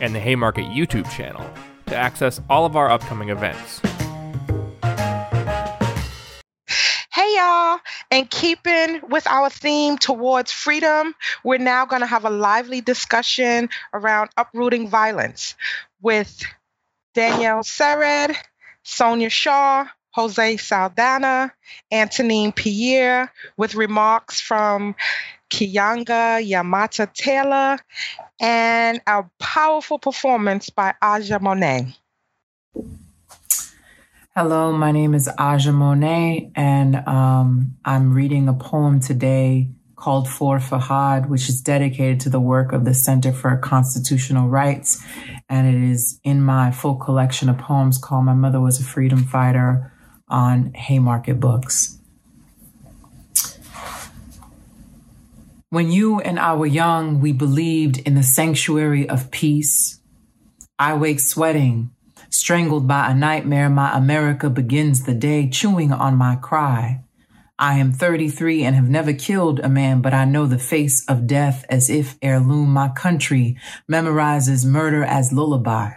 and the Haymarket YouTube channel to access all of our upcoming events. Hey y'all, and keeping with our theme towards freedom, we're now going to have a lively discussion around uprooting violence with Danielle Sered, Sonia Shah, Jose Saldana, Antonine Pierre, with remarks from Keeanga-Yamahtta Taylor, and a powerful performance by Aja Monet. Hello, my name is Aja Monet, and um, I'm reading a poem today called For Fahad, which is dedicated to the work of the Center for Constitutional Rights. And it is in my full collection of poems called My Mother Was a Freedom Fighter on Haymarket Books. When you and I were young, we believed in the sanctuary of peace. I wake sweating, strangled by a nightmare. My America begins the day chewing on my cry. I am 33 and have never killed a man, but I know the face of death as if heirloom. My country memorizes murder as lullaby.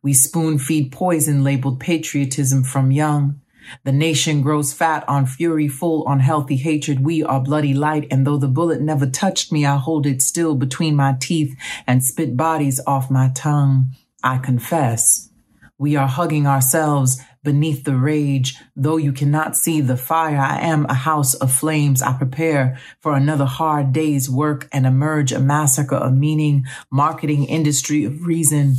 We spoon feed poison labeled patriotism from young. The nation grows fat on fury, full on healthy hatred. We are bloody light, and though the bullet never touched me, I hold it still between my teeth and spit bodies off my tongue. I confess. We are hugging ourselves beneath the rage. Though you cannot see the fire, I am a house of flames. I prepare for another hard day's work and emerge a massacre of meaning, marketing industry of reason.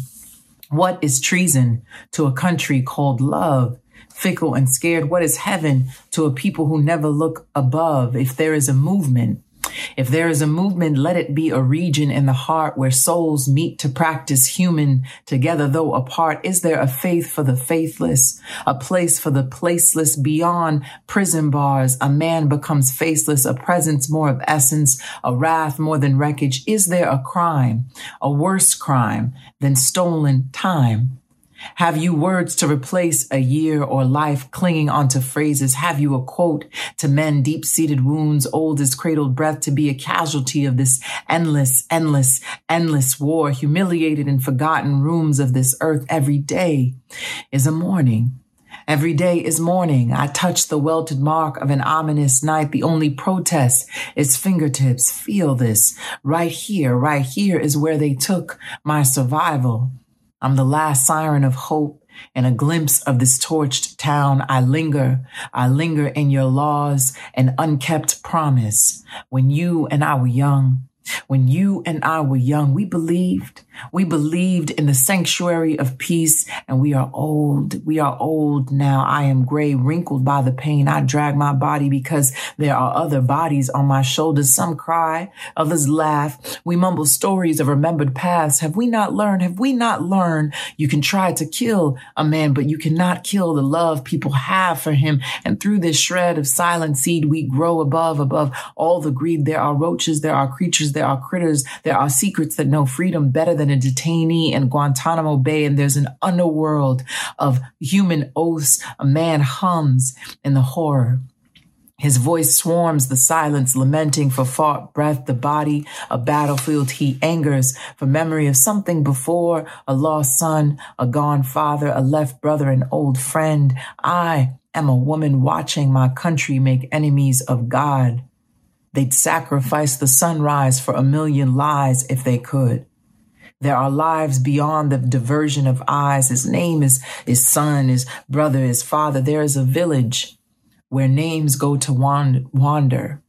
What is treason to a country called love? Fickle and scared. What is heaven to a people who never look above? If there is a movement, if there is a movement, let it be a region in the heart where souls meet to practice human together, though apart. Is there a faith for the faithless, a place for the placeless beyond prison bars? A man becomes faceless, a presence more of essence, a wrath more than wreckage. Is there a crime, a worse crime than stolen time? Have you words to replace a year or life clinging onto phrases? Have you a quote to mend deep seated wounds, old as cradled breath to be a casualty of this endless, endless, endless war, humiliated in forgotten rooms of this earth every day is a morning. Every day is morning. I touch the welted mark of an ominous night. The only protest is fingertips. Feel this. Right here, right here is where they took my survival. I'm the last siren of hope and a glimpse of this torched town. I linger, I linger in your laws, and unkept promise. When you and I were young, when you and I were young, we believed. We believed in the sanctuary of peace, and we are old. We are old now. I am gray, wrinkled by the pain. I drag my body because there are other bodies on my shoulders. Some cry, others laugh. We mumble stories of remembered paths. Have we not learned? Have we not learned? You can try to kill a man, but you cannot kill the love people have for him. And through this shred of silent seed, we grow above, above all the greed. There are roaches, there are creatures, there are critters, there are secrets that know freedom better than a detainee in Guantanamo Bay. And there's an underworld of human oaths. A man hums in the horror. His voice swarms the silence, lamenting for fought breath, the body, a battlefield he angers for memory of something before, a lost son, a gone father, a left brother, an old friend. I am a woman watching my country make enemies of God. They'd sacrifice the sunrise for a million lies if they could. There are lives beyond the diversion of eyes. His name is his son, his brother, his father. There is a village where names go to wander.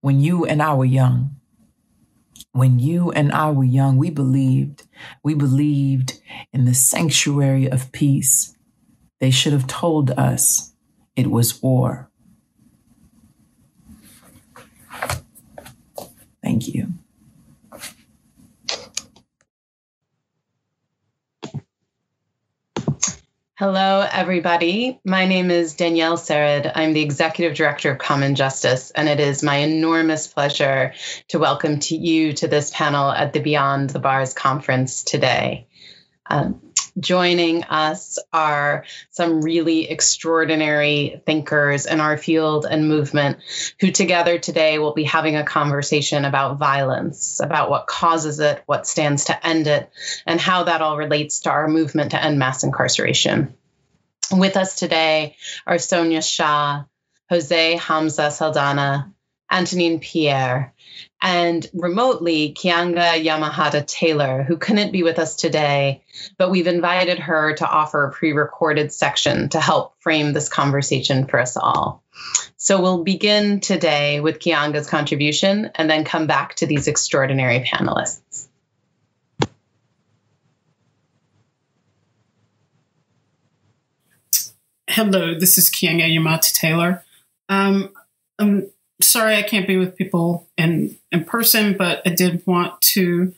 When you and I were young, when you and I were young, we believed, we believed in the sanctuary of peace. They should have told us it was war. Thank you. Hello, everybody. My name is Danielle Sered. I'm the Executive Director of Common Justice, and it is my enormous pleasure to welcome to you to this panel at the Beyond the Bars conference today. Um, joining us are some really extraordinary thinkers in our field and movement who together today will be having a conversation about violence, about what causes it, what stands to end it, and how that all relates to our movement to end mass incarceration. With us today are Sonia Shah, Jose Hamza Saldana, Antonine Pierre, and remotely Keeanga-Yamahtta Taylor, who couldn't be with us today, but we've invited her to offer a pre recorded section to help frame this conversation for us all. So we'll begin today with Keeanga's contribution and then come back to these extraordinary panelists. Hello, this is Keeanga-Yamahtta Taylor. Um, um, sorry I can't be with people in in person, but I did want to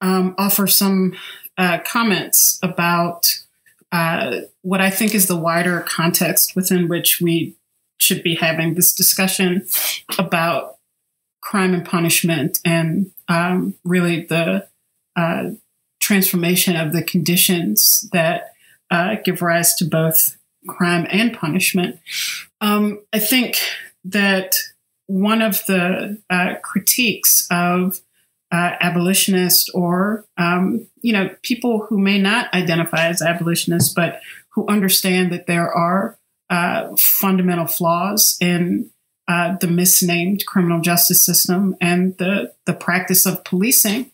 um, offer some uh, comments about uh, what I think is the wider context within which we should be having this discussion about crime and punishment, and um, really the uh, transformation of the conditions that uh, give rise to both crime and punishment. Um, I think that one of the uh, critiques of uh, abolitionists or um, you know people who may not identify as abolitionists but who understand that there are uh, fundamental flaws in uh, the misnamed criminal justice system and the the practice of policing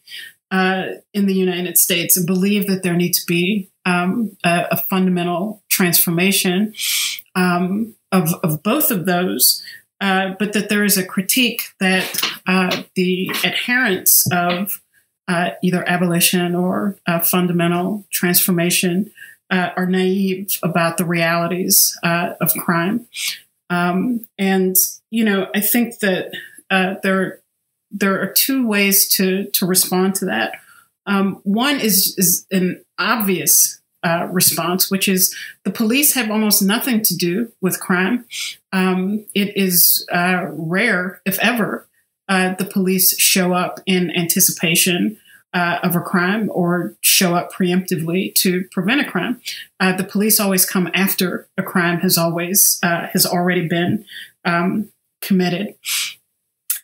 uh, in the United States and believe that there needs to be um, a, a, fundamental transformation um, of, of both of those uh, but that there is a critique that uh, the adherents of uh, either abolition or fundamental transformation uh, are naive about the realities uh, of crime. Um, and you know, I think that there there are two ways to to respond to that. Um, one is is an obvious uh, response, which is the police have almost nothing to do with crime. Um, it is uh, rare, if ever, uh, the police show up in anticipation uh, of a crime or show up preemptively to prevent a crime. Uh, the police always come after a crime has always uh, has already been um, committed.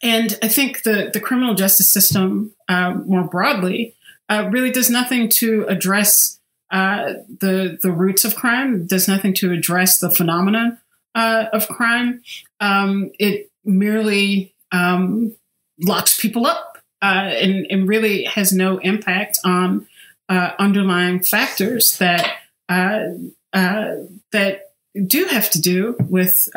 And I think the, the criminal justice system more broadly really does nothing to address uh, the the roots of crime does nothing to address the phenomenon uh, of crime. Um, it merely um, locks people up uh, and, and, really has no impact on uh, underlying factors that uh, uh, that do have to do with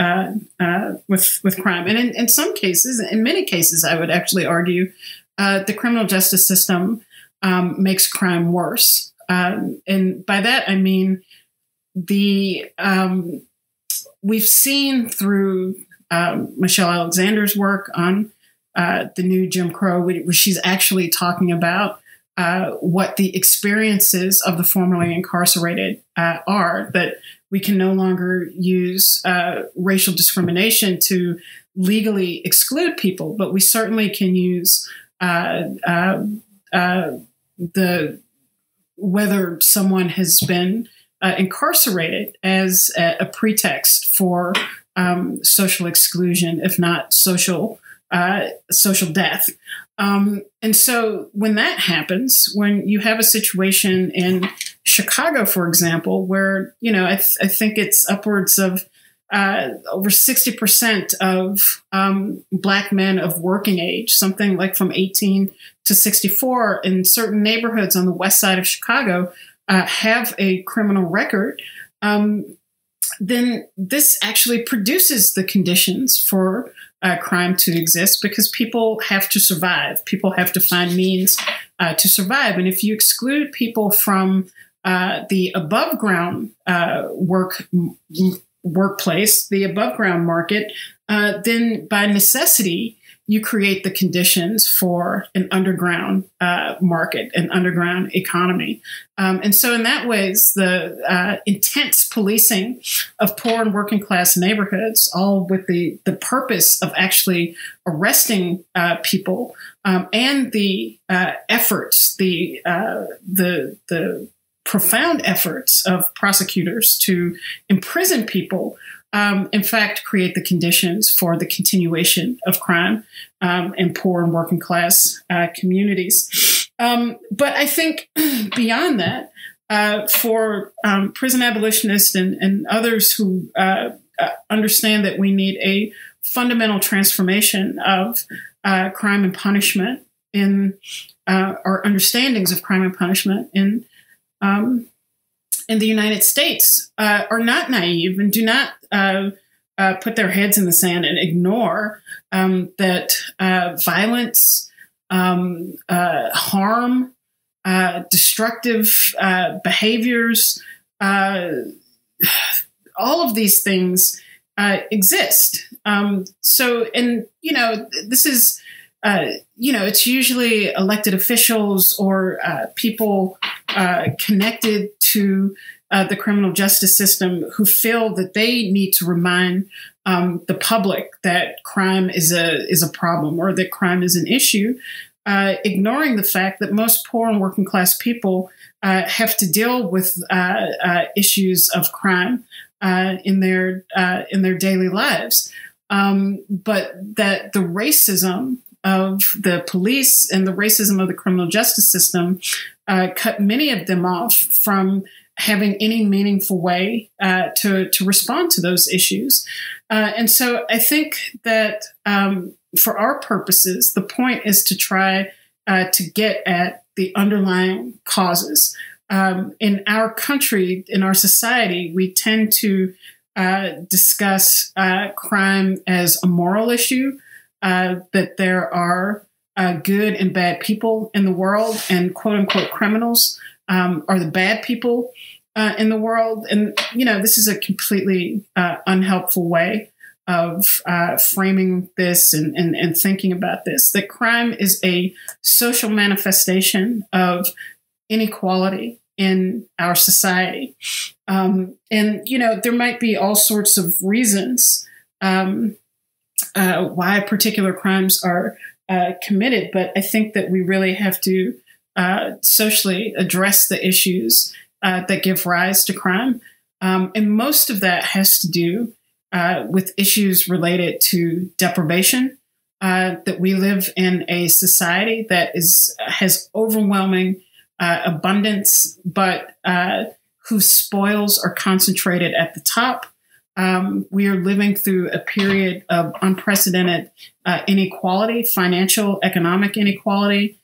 with with crime. And in, in, some cases, in many cases, I would actually argue the criminal justice system um, makes crime worse. Um, and by that, I mean the um, we've seen through um, Michelle Alexander's work on uh, the new Jim Crow, where she's actually talking about uh, what the experiences of the formerly incarcerated uh, are, that we can no longer use uh, racial discrimination to legally exclude people, but we certainly can use uh, uh, the whether someone has been uh, incarcerated as a, a pretext for um, social exclusion, if not social uh, social death. Um, and so when that happens, when you have a situation in Chicago, for example, where you know I, th- I think it's upwards of uh, over 60% of um, black men of working age, something like from 18 to 64 in certain neighborhoods on the west side of Chicago uh, have a criminal record, um, then this actually produces the conditions for uh, crime to exist because people have to survive. People have to find means uh, to survive. And if you exclude people from uh, the above ground uh, work m- workplace, the above ground market, uh, then by necessity, you create the conditions for an underground uh, market, an underground economy. Um, and so, in that ways, the uh, intense policing of poor and working class neighborhoods, all with the, the purpose of actually arresting uh, people, um, and the uh, efforts, the uh, the the profound efforts of prosecutors to imprison people um, in fact, create the conditions for the continuation of crime um, in poor and working class uh, communities. Um, but I think beyond that, uh, for um, prison abolitionists and, and others who uh, uh, understand that we need a fundamental transformation of uh, crime and punishment in uh, our understandings of crime and punishment in um, in the United States uh, are not naive and do not uh, uh, put their heads in the sand and ignore um, that uh, violence, um, uh, harm, uh, destructive behaviors, all of these things exist. Um, so, and you know, this is. You know, it's usually elected officials or people connected to uh, the criminal justice system who feel that they need to remind um, the public that crime is a is a problem or that crime is an issue, uh, ignoring the fact that most poor and working class people uh, have to deal with uh, uh, issues of crime uh, in their in their daily lives, um, but that the racism of the police and the racism of the criminal justice system cut many of them off from having any meaningful way uh, to to respond to those issues. Uh, and so I think that um, for our purposes, the point is to try uh, to get at the underlying causes. Um, in our country, in our society, we tend to uh, discuss uh, crime as a moral issue, uh, that there are good and bad people in the world, and quote unquote criminals um, are the bad people uh, in the world. And, you know, this is a completely uh, unhelpful way of uh, framing this and, and, and thinking about this that crime is a social manifestation of inequality in our society. Um, and, you know, there might be all sorts of reasons um, uh, why particular crimes are uh, committed, but I think that we really have to uh, socially address the issues uh, that give rise to crime. Um, and most of that has to do uh, with issues related to deprivation. Uh, that we live in a society that is has overwhelming abundance, but whose spoils are concentrated at the top. Um, we are living through a period of unprecedented uh, inequality, financial, economic inequality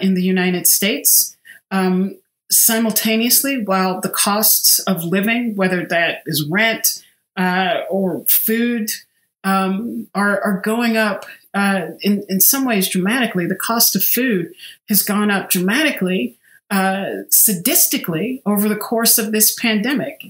in the United States. Um, simultaneously while the costs of living, whether that is rent uh, or food, um, are, are going up uh, in, in some ways dramatically. The cost of food has gone up dramatically, uh, sadistically over the course of this pandemic.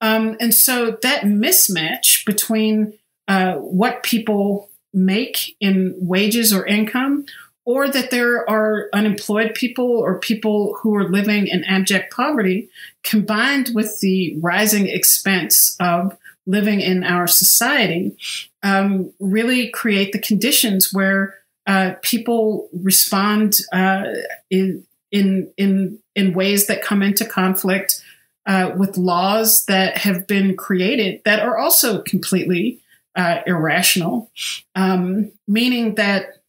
Um, and so that mismatch between uh, what people make in wages or income or that there are unemployed people or people who are living in abject poverty, combined with the rising expense of living in our society, um, really create the conditions where uh, people respond uh, in, in in in ways that come into conflict uh, with laws that have been created that are also completely uh, irrational, um, meaning that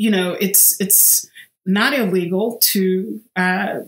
you know, it's it's not illegal to uh,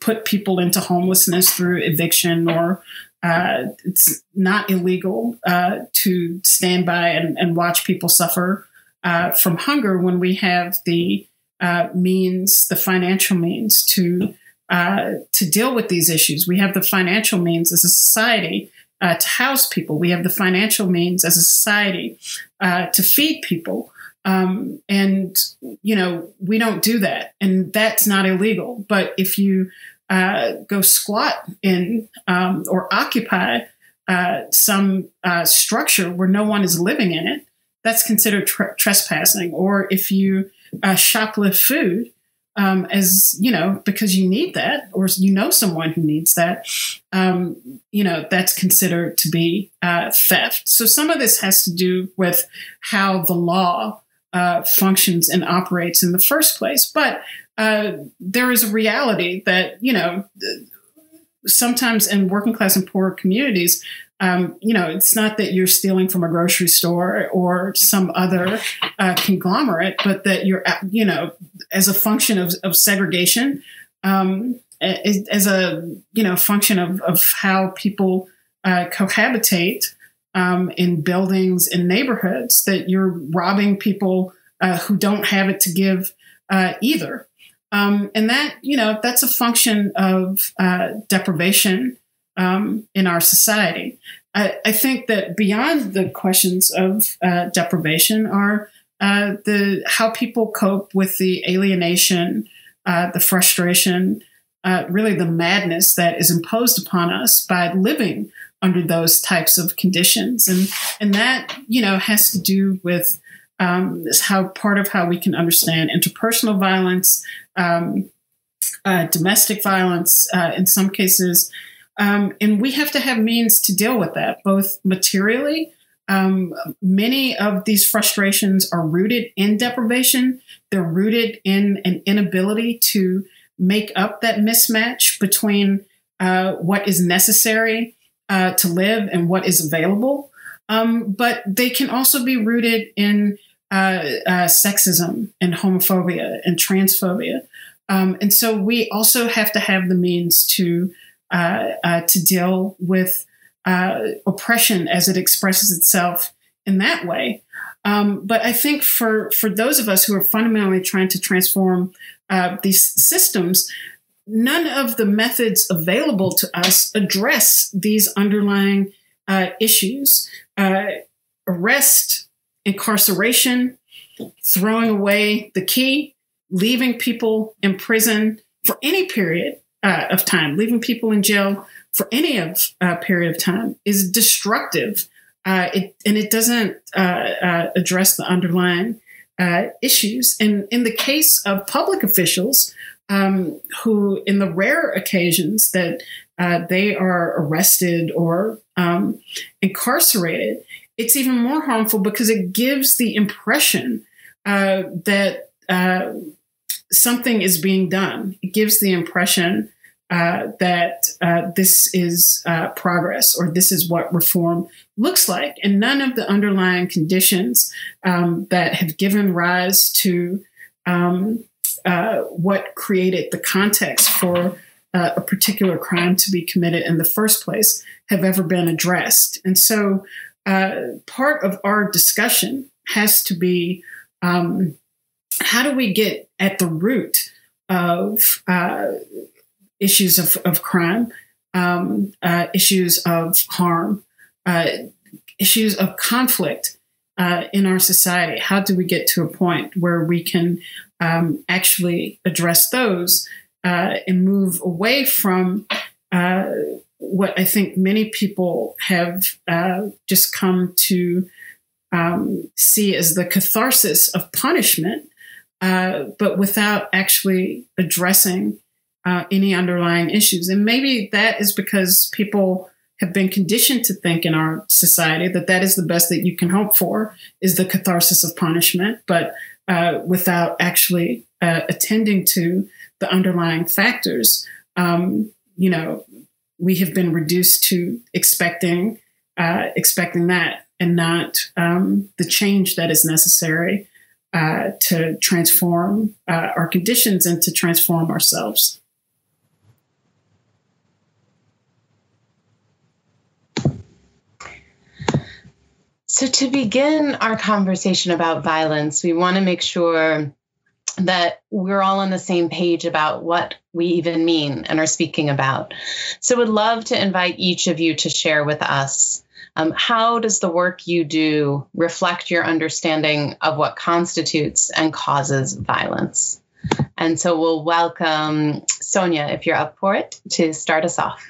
put people into homelessness through eviction or uh, it's not illegal uh, to stand by and, and watch people suffer uh, from hunger when we have the uh, means, the financial means to uh, to deal with these issues. We have the financial means as a society uh, to house people. We have the financial means as a society to feed people. Um, and, you know, we don't do that. And that's not illegal. But if you uh, go squat in um, or occupy uh, some uh, structure where no one is living in it, that's considered trespassing. Or if you uh, shoplift food, um, as you know, because you need that, or you know someone who needs that, um, you know, that's considered to be uh, theft. So some of this has to do with how the law uh, functions and operates in the first place. But uh, there is a reality that, you know, sometimes in working class and poor communities, um, you know, it's not that you're stealing from a grocery store or some other uh, conglomerate, but that you're, you know, as a function of, of segregation, um, as a, you know, function of, of how people uh, cohabitate um, in buildings in neighborhoods, that you're robbing people uh, who don't have it to give uh, either. Um, and that, you know, that's a function of uh, deprivation um, in our society. I, I, think that beyond the questions of uh, deprivation are uh, the how people cope with the alienation, uh, the frustration, uh, really the madness that is imposed upon us by living under those types of conditions, and and that you know has to do with um, how part of how we can understand interpersonal violence, um, uh, domestic violence, uh, in some cases. Um, and we have to have means to deal with that, both materially. Um, many of these frustrations are rooted in deprivation. They're rooted in an inability to make up that mismatch between uh, what is necessary uh, to live and what is available. Um, but they can also be rooted in uh, uh sexism and homophobia and transphobia. Um, and so we also have to have the means to to deal with uh, oppression as it expresses itself in that way. Um, but I think for for those of us who are fundamentally trying to transform uh, these systems, none of the methods available to us address these underlying uh, issues. Uh, arrest, incarceration, throwing away the key, leaving people in prison for any period uh, of time, leaving people in jail for any of uh, period of time is destructive. Uh, it, and it doesn't uh, uh, address the underlying uh, issues. And in the case of public officials, um, who, in the rare occasions that they are arrested or um, incarcerated, it's even more harmful because it gives the impression that something is being done. It gives the impression uh, that uh, this is uh, progress or this is what reform looks like. And none of the underlying conditions um, that have given rise to um, uh, what created the context for uh, a particular crime to be committed in the first place have ever been addressed. And so part of our discussion has to be um, how do we get at the root of uh, issues of, of crime, um, uh, issues of harm, uh, issues of conflict uh, in our society? How do we get to a point where we can um, actually address those uh, and move away from uh, what I think many people have just come to um, see as the catharsis of punishment? Uh, but without actually addressing uh, any underlying issues. And maybe that is because people have been conditioned to think in our society that that is the best that you can hope for is the catharsis of punishment, but uh, without actually uh, attending to the underlying factors. Um, you know, we have been reduced to expecting uh, expecting that and not um, the change that is necessary uh, to transform uh, our conditions and to transform ourselves. So, to begin our conversation about violence, we want to make sure that we're all on the same page about what we even mean and are speaking about. So, would love to invite each of you to share with us um, how does the work you do reflect your understanding of what constitutes and causes violence? And so we'll welcome Sonia, if you're up for it, to start us off.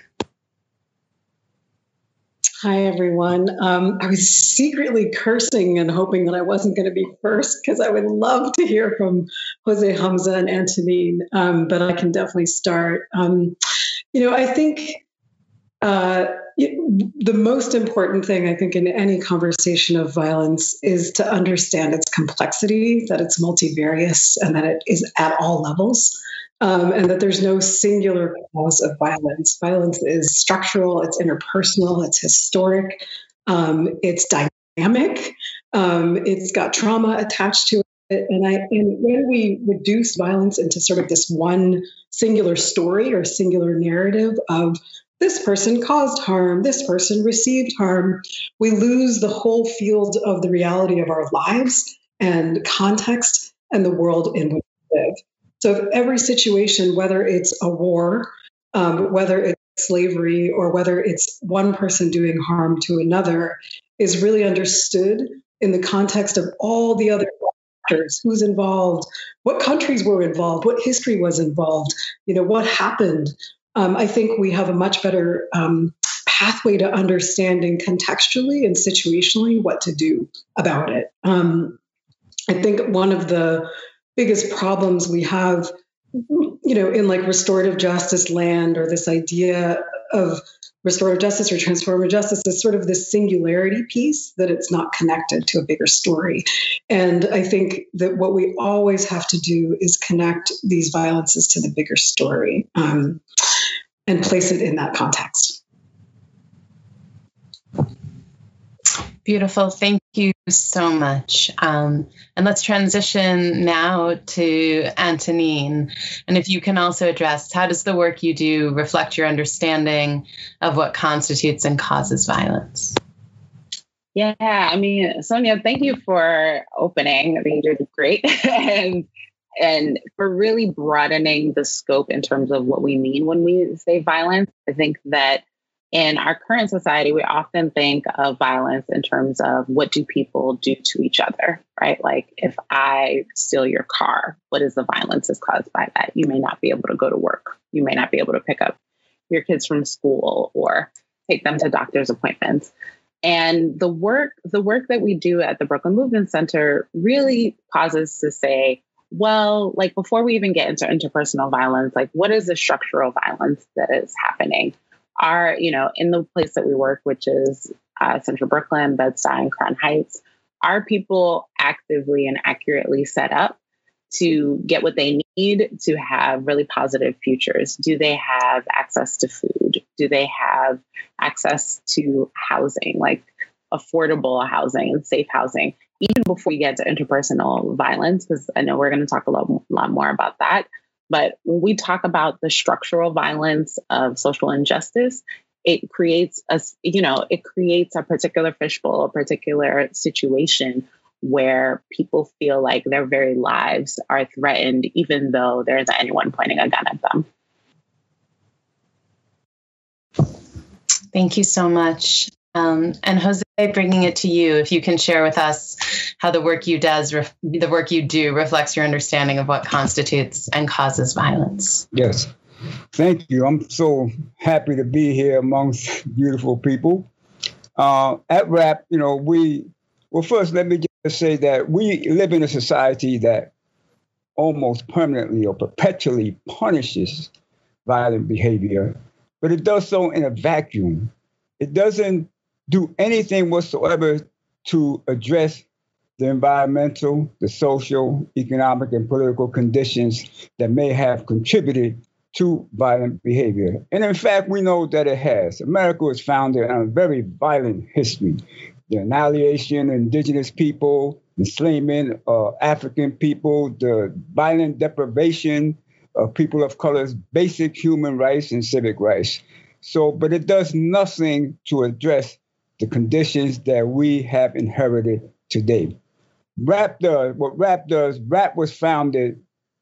Hi, everyone. Um, I was secretly cursing and hoping that I wasn't going to be first because I would love to hear from Jose Hamza and Antonine, um, but I can definitely start. Um, you know, I think uh, the most important thing, I think, in any conversation of violence is to understand its complexity, that it's multivarious, and that it is at all levels um, and that there's no singular cause of violence. Violence is structural, it's interpersonal, it's historic, um, it's dynamic, um, it's got trauma attached to it. And, I, and when we reduce violence into sort of this one singular story or singular narrative of this person caused harm, this person received harm, we lose the whole field of the reality of our lives and context and the world in which we live. So if every situation, whether it's a war, um, whether it's slavery, or whether it's one person doing harm to another, is really understood in the context of all the other factors who's involved what countries were involved what history was involved you know what happened um, i think we have a much better um, pathway to understanding contextually and situationally what to do about it. Um, i think one of the biggest problems we have you know in like restorative justice land or this idea of restorative justice or transformative justice is sort of this singularity piece that it's not connected to a bigger story. And i think that what we always have to do is connect these violences to the bigger story. Um, and place it in that context Beautiful. Thank you so much. Um, and let's transition now to Antonine. And if you can also address how does the work you do reflect your understanding of what constitutes and causes violence? Yeah, I mean, Sonia, thank you for opening. I think you did great. and and for really broadening the scope in terms of what we mean when we say violence. I think that in our current society, we often think of violence in terms of what do people do to each other, right? Like if I steal your car, what is the violence that's caused by that? You may not be able to go to work. You may not be able to pick up your kids from school or take them to doctor's appointments. And the work, the work that we do at the Brooklyn Movement Center really pauses to say, well, like before we even get into interpersonal violence, like what is the structural violence that is happening? are, you know, in the place that we work, which is uh, Central Brooklyn, Bed-Stuy, and Crown Heights, are people actively and accurately set up to get what they need to have really positive futures? Do they have access to food? Do they have access to housing, like affordable housing and safe housing? Even before we get to interpersonal violence, because I know we're going to talk a lot, lot more about that. But when we talk about the structural violence of social injustice, it creates a, you know, it creates a particular fishbowl, a particular situation where people feel like their very lives are threatened, even though there isn't anyone pointing a gun at them. Thank you so much. Um, and Jose, bringing it to you, if you can share with us how the work you does, ref- the work you do, reflects your understanding of what constitutes and causes violence. Yes, thank you. I'm so happy to be here amongst beautiful people. Uh, at RAP, you know, we well, first let me just say that we live in a society that almost permanently or perpetually punishes violent behavior, but it does so in a vacuum. It doesn't do anything whatsoever to address the environmental, the social, economic, and political conditions that may have contributed to violent behavior. And in fact, we know that it has. America was founded on a very violent history. The annihilation of indigenous people, enslavement of African people, the violent deprivation of people of color's basic human rights and civic rights. So, but it does nothing to address the conditions that we have inherited today. RAP does what RAP does, RAP was founded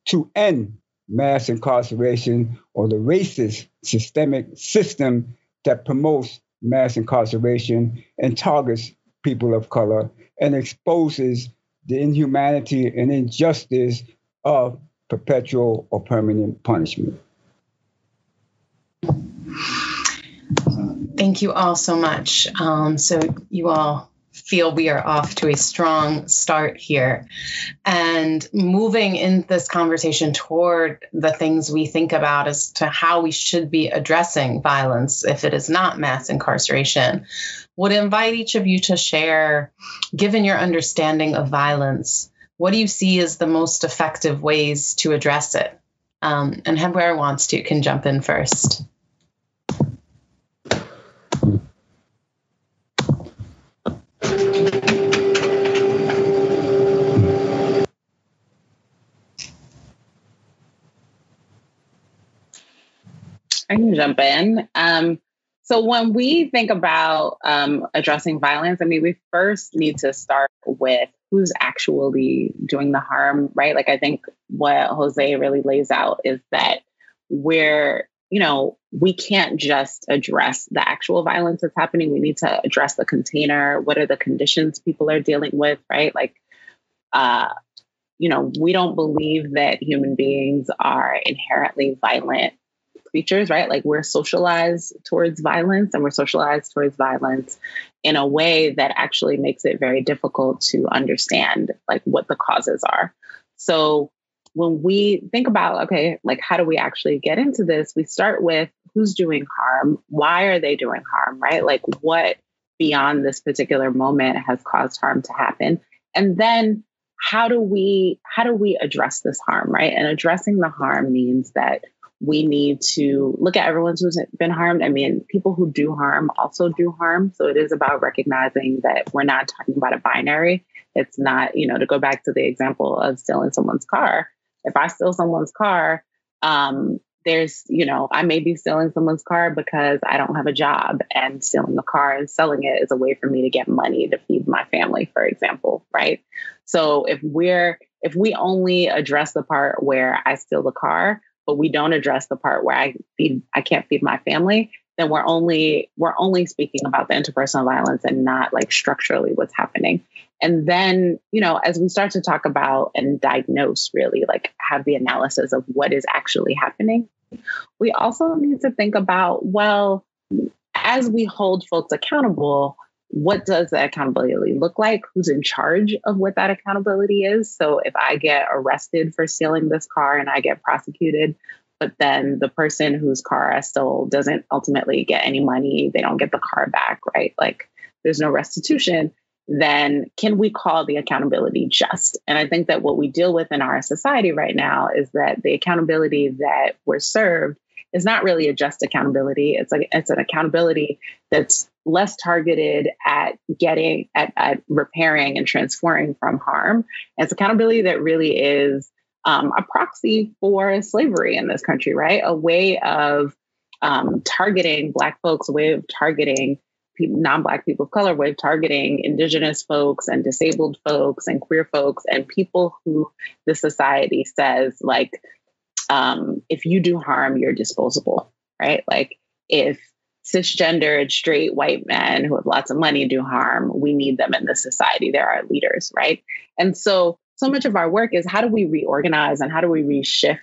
to end mass incarceration or the racist systemic system that promotes mass incarceration and targets people of color and exposes the inhumanity and injustice of perpetual or permanent punishment. Thank you all so much. Um, so, you all feel we are off to a strong start here. And moving in this conversation toward the things we think about as to how we should be addressing violence if it is not mass incarceration, would invite each of you to share, given your understanding of violence, what do you see as the most effective ways to address it? Um, and whoever wants to can jump in first. I can jump in. Um, so when we think about um, addressing violence, I mean, we first need to start with who's actually doing the harm, right? Like I think what Jose really lays out is that we're, you know, we can't just address the actual violence that's happening. We need to address the container. What are the conditions people are dealing with, right? Like, uh, you know, we don't believe that human beings are inherently violent creatures, right? Like we're socialized towards violence and we're socialized towards violence in a way that actually makes it very difficult to understand like what the causes are. So when we think about, okay, like how do we actually get into this? We start with who's doing harm? Why are they doing harm, right? Like what beyond this particular moment has caused harm to happen? And then how do we how do we address this harm right and addressing the harm means that we need to look at everyone who's been harmed. I mean, people who do harm also do harm. So it is about recognizing that we're not talking about a binary. It's not, you know, to go back to the example of stealing someone's car. If I steal someone's car, um, there's, you know, I may be stealing someone's car because I don't have a job, and stealing the car and selling it is a way for me to get money to feed my family, for example, right? So if we're, if we only address the part where I steal the car, but we don't address the part where I feed I can't feed my family, then we're only we're only speaking about the interpersonal violence and not like structurally what's happening. And then, you know, as we start to talk about and diagnose really like have the analysis of what is actually happening, we also need to think about well, as we hold folks accountable, what does that accountability look like? Who's in charge of what that accountability is? So if I get arrested for stealing this car and I get prosecuted, but then the person whose car I stole doesn't ultimately get any money, they don't get the car back, right? Like there's no restitution, then can we call the accountability just? And I think that what we deal with in our society right now is that the accountability that we're served is not really a just accountability. It's like it's an accountability that's less targeted at getting at, at repairing and transforming from harm. It's accountability that really is um, a proxy for slavery in this country, right? A way of um, targeting Black folks, a way of targeting non-black people of color, of targeting indigenous folks and disabled folks and queer folks and people who the society says like, um, if you do harm, you're disposable, right? Like if cisgendered straight white men who have lots of money do harm we need them in the society they're our leaders right and so so much of our work is how do we reorganize and how do we reshift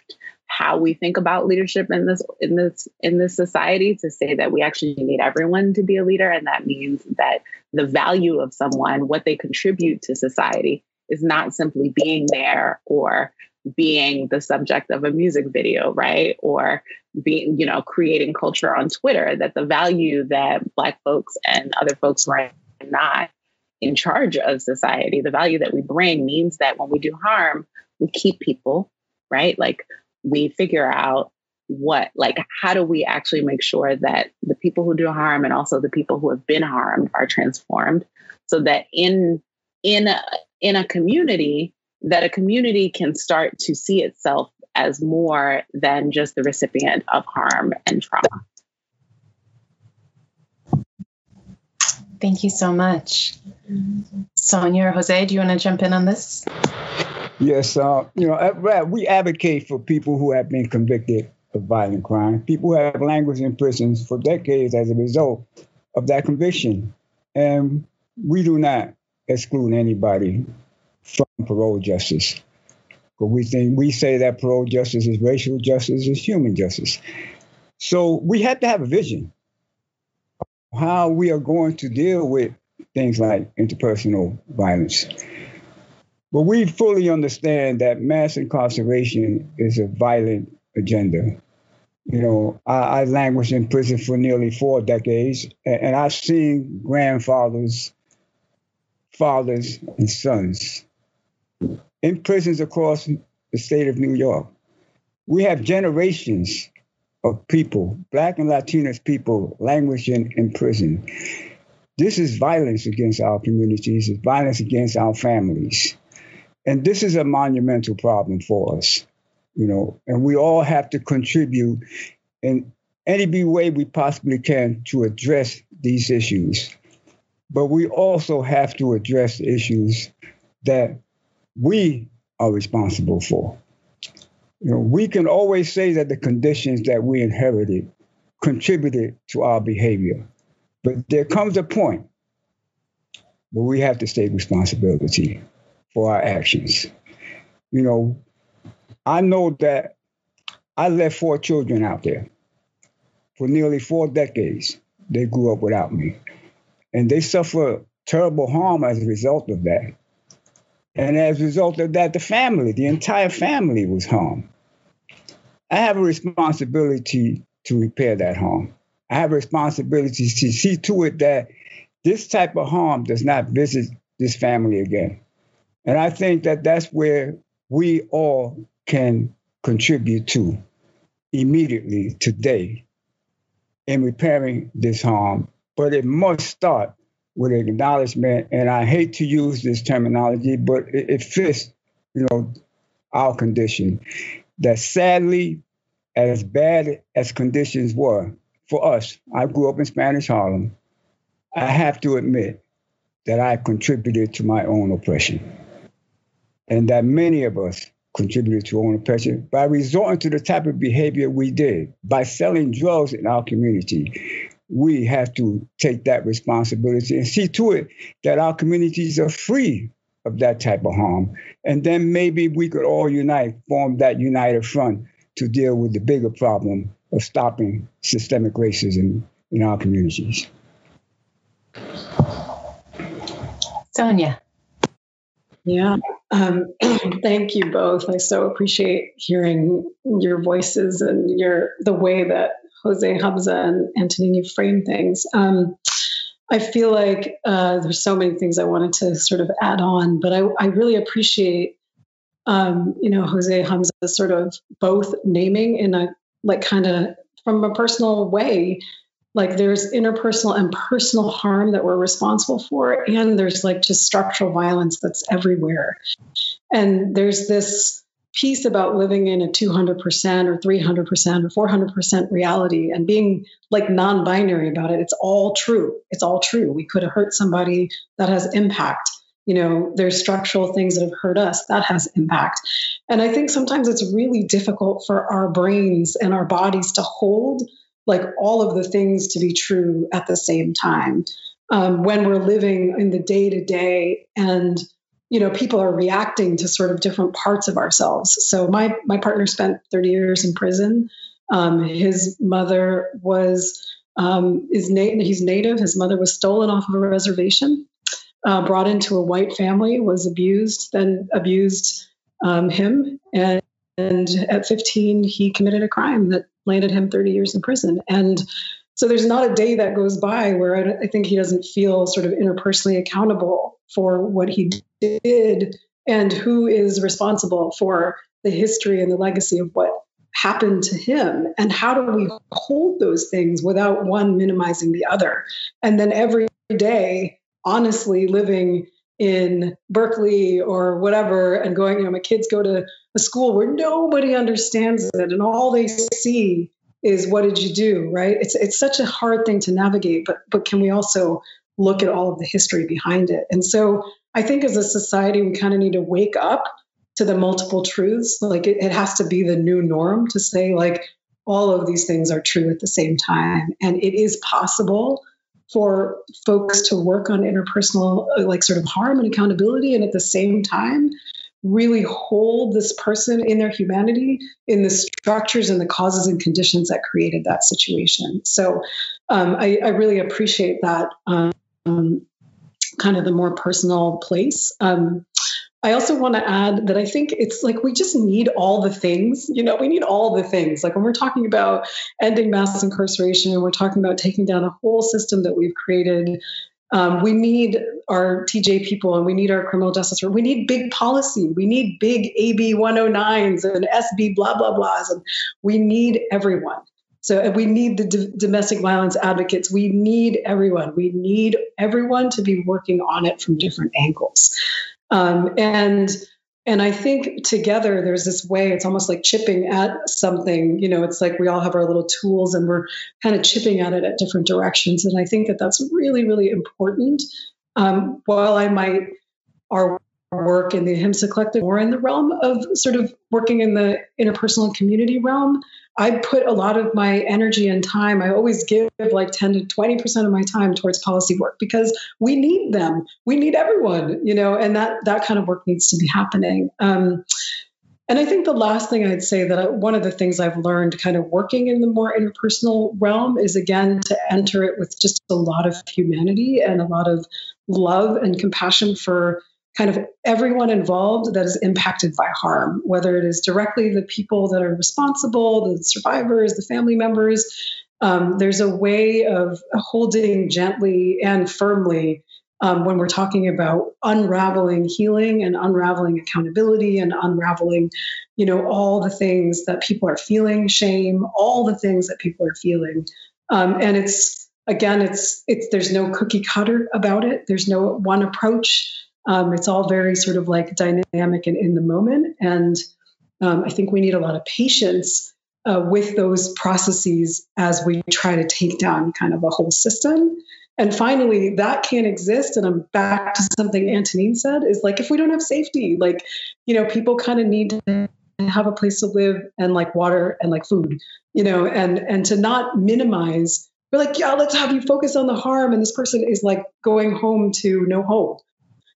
how we think about leadership in this in this in this society to say that we actually need everyone to be a leader and that means that the value of someone what they contribute to society is not simply being there or being the subject of a music video, right? Or being, you know, creating culture on Twitter, that the value that Black folks and other folks who are not in charge of society, the value that we bring means that when we do harm, we keep people, right? Like we figure out what, like, how do we actually make sure that the people who do harm and also the people who have been harmed are transformed so that in, in, a, in a community, that a community can start to see itself as more than just the recipient of harm and trauma. Thank you so much. Sonia or Jose, do you want to jump in on this? Yes, uh, you know, we advocate for people who have been convicted of violent crime, people who have languished in prisons for decades as a result of that conviction. And we do not exclude anybody from parole justice. But we think we say that parole justice is racial justice, is human justice. So we have to have a vision of how we are going to deal with things like interpersonal violence. But we fully understand that mass incarceration is a violent agenda. You know, I, I languished in prison for nearly four decades, and, and I've seen grandfathers, fathers, and sons in prisons across the state of New York. We have generations of people, Black and Latinx people, languishing in prison. This is violence against our communities, it's violence against our families. And this is a monumental problem for us, you know, and we all have to contribute in any way we possibly can to address these issues. But we also have to address issues that we are responsible for. You know, we can always say that the conditions that we inherited contributed to our behavior. But there comes a point where we have to take responsibility for our actions. You know, I know that I left four children out there for nearly four decades. They grew up without me. And they suffer terrible harm as a result of that. And as a result of that, the family, the entire family was harmed. I have a responsibility to repair that harm. I have a responsibility to see to it that this type of harm does not visit this family again. And I think that that's where we all can contribute to immediately today in repairing this harm. But it must start with acknowledgement, and I hate to use this terminology, but it, it fits, you know, our condition. That sadly, as bad as conditions were for us, I grew up in Spanish Harlem. I have to admit that I contributed to my own oppression, and that many of us contributed to our own oppression by resorting to the type of behavior we did, by selling drugs in our community, we have to take that responsibility and see to it that our communities are free of that type of harm. And then maybe we could all unite, form that united front to deal with the bigger problem of stopping systemic racism in our communities. Sonia. Yeah, um, thank you both. I so appreciate hearing your voices and your the way that Jose Hamza and Antonine frame things. Um, I feel like uh, there's so many things I wanted to sort of add on, but I, I really appreciate, um, you know, Jose Hamza sort of both naming in a like kind of from a personal way, like there's interpersonal and personal harm that we're responsible for, and there's like just structural violence that's everywhere, and there's this piece about living in a 200% or 300% or 400% reality and being like non binary about it. It's all true. It's all true. We could have hurt somebody that has impact. You know, there's structural things that have hurt us that has impact. And I think sometimes it's really difficult for our brains and our bodies to hold like all of the things to be true at the same time um, when we're living in the day to day and you know people are reacting to sort of different parts of ourselves. So my my partner spent 30 years in prison. Um, his mother was um, is na- he's native. His mother was stolen off of a reservation uh, brought into a white family was abused then abused um, him. And, and at 15 he committed a crime that landed him 30 years in prison. And so there's not a day that goes by where I, I think he doesn't feel sort of interpersonally accountable for what he did and who is responsible for the history and the legacy of what happened to him. And how do we hold those things without one minimizing the other? And then every day honestly living in berkeley or whatever and going you know my kids go to a school where nobody understands it and all they see is what did you do right? It's it's such a hard thing to navigate but but can we also look at all of the history behind it? And so i think as a society we kind of need to wake up to the multiple truths. Like it, it has to be the new norm to say like all of these things are true at the same time. And it is possible for folks to work on interpersonal uh, like sort of harm and accountability and at the same time really hold this person in their humanity in the structures and the causes and conditions that created that situation. So um, I, I, really appreciate that um, kind of the more personal place. Um, I also want to add that I think it's like we just need all the things. You know, we need all the things. Like when we're talking about ending mass incarceration and we're talking about taking down a whole system that we've created um, we need our TJ people and we need our criminal justice. We need big policy. We need big AB 109s and SB blah, blah, blahs. And we need everyone. So we need the d- domestic violence advocates. We need everyone. We need everyone to be working on it from different angles. Um, and and I think together there's this way, it's almost like chipping at something. You know, it's like we all have our little tools and we're kind of chipping at it at different directions. And I think that that's really, really important. Um, while I might, our work in the Ahimsa Collective or in the realm of sort of working in the interpersonal community realm, I put a lot of my energy and time. I always give like 10 to 20% of my time towards policy work because we need them. We need everyone, you know, and that that kind of work needs to be happening. Um, and I think the last thing I'd say that I, one of the things I've learned kind of working in the more interpersonal realm is again to enter it with just a lot of humanity and a lot of love and compassion for kind of everyone involved that is impacted by harm, whether it is directly the people that are responsible, the survivors, the family members. Um, there's a way of holding gently and firmly um, when we're talking about unraveling healing and unraveling accountability and unraveling, you know, all the things that people are feeling, shame, all the things that people are feeling. Um, and it's again, it's it's there's no cookie cutter about it. There's no one approach. Um, it's all very sort of like dynamic and in the moment. And um, I think we need a lot of patience uh, with those processes as we try to take down kind of a whole system. And finally, that can't exist. And I'm back to something Antonine said is like, if we don't have safety, like, you know, people kind of need to have a place to live and like water and like food, you know, and, and to not minimize, we're like, yeah, let's have you focus on the harm. And this person is like going home to no home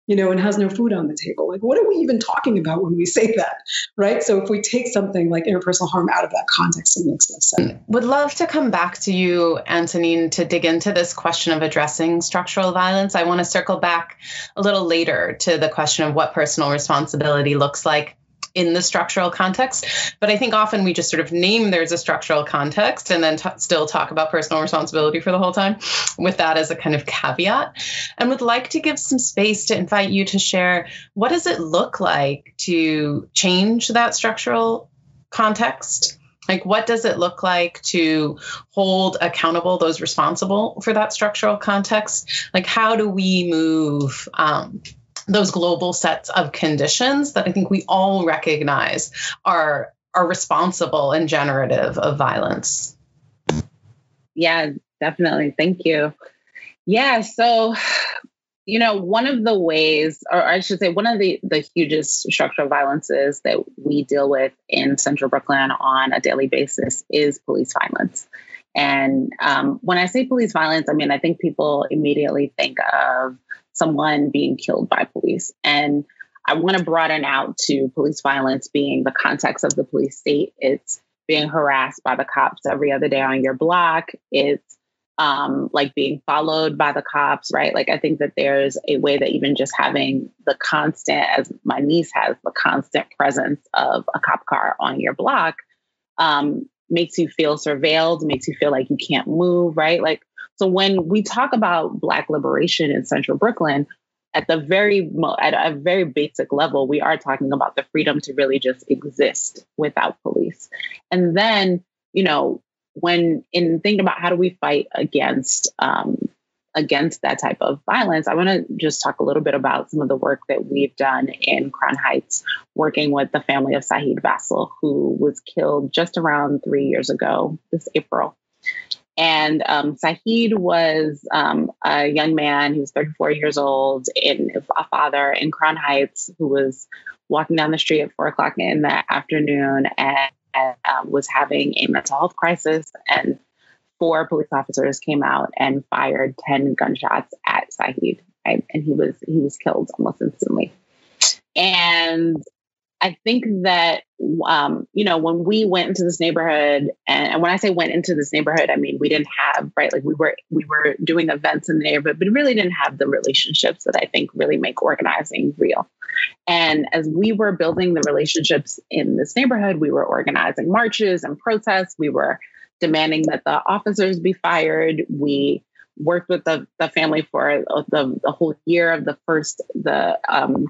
you know, and has no food on the table. Like, what are we even talking about when we say that, right? So, if we take something like interpersonal harm out of that context, it makes no sense. Mm. Would love to come back to you, Antonine, to dig into this question of addressing structural violence. I want to circle back a little later to the question of what personal responsibility looks like in the structural context. But I think often we just sort of name there's a structural context and then t- still talk about personal responsibility for the whole time with that as a kind of caveat. And would like to give some space to invite you to share what does it look like to change that structural context? Like, what does it look like to hold accountable those responsible for that structural context? Like, how do we move um, those global sets of conditions that I think we all recognize are are responsible and generative of violence. Yeah, definitely. Thank you. Yeah, so you know, one of the ways, or I should say, one of the the hugest structural violences that we deal with in Central Brooklyn on a daily basis is police violence. And um, when I say police violence, I mean I think people immediately think of someone being killed by police. And I want to broaden out to police violence being the context of the police state. It's being harassed by the cops every other day on your block. It's um, like being followed by the cops, right? Like, I think that there's a way that even just having the constant, as my niece has, the constant presence of a cop car on your block um, makes you feel surveilled, makes you feel like you can't move, right? Like, so when we talk about Black liberation in Central Brooklyn, at the very at a very basic level, we are talking about the freedom to really just exist without police. And then, you know, when in thinking about how do we fight against um, against that type of violence, I want to just talk a little bit about some of the work that we've done in Crown Heights, working with the family of Saheed Vassell, who was killed just around three years ago this April. And um, Saheed was um, a young man, he was 34 years old, and a father in Crown Heights who was walking down the street at four o'clock in the afternoon and, and um, was having a mental health crisis. And four police officers came out and fired 10 gunshots at Saheed, right? and he was he was killed almost instantly. And I think that um, you know when we went into this neighborhood, and, and, when I say went into this neighborhood, I mean we didn't have right like we were we were doing events in the neighborhood, but really didn't have the relationships that I think really make organizing real. And as we were building the relationships in this neighborhood, we were organizing marches and protests. We were demanding that the officers be fired. We worked with the, the family for the, the whole year of the first the um,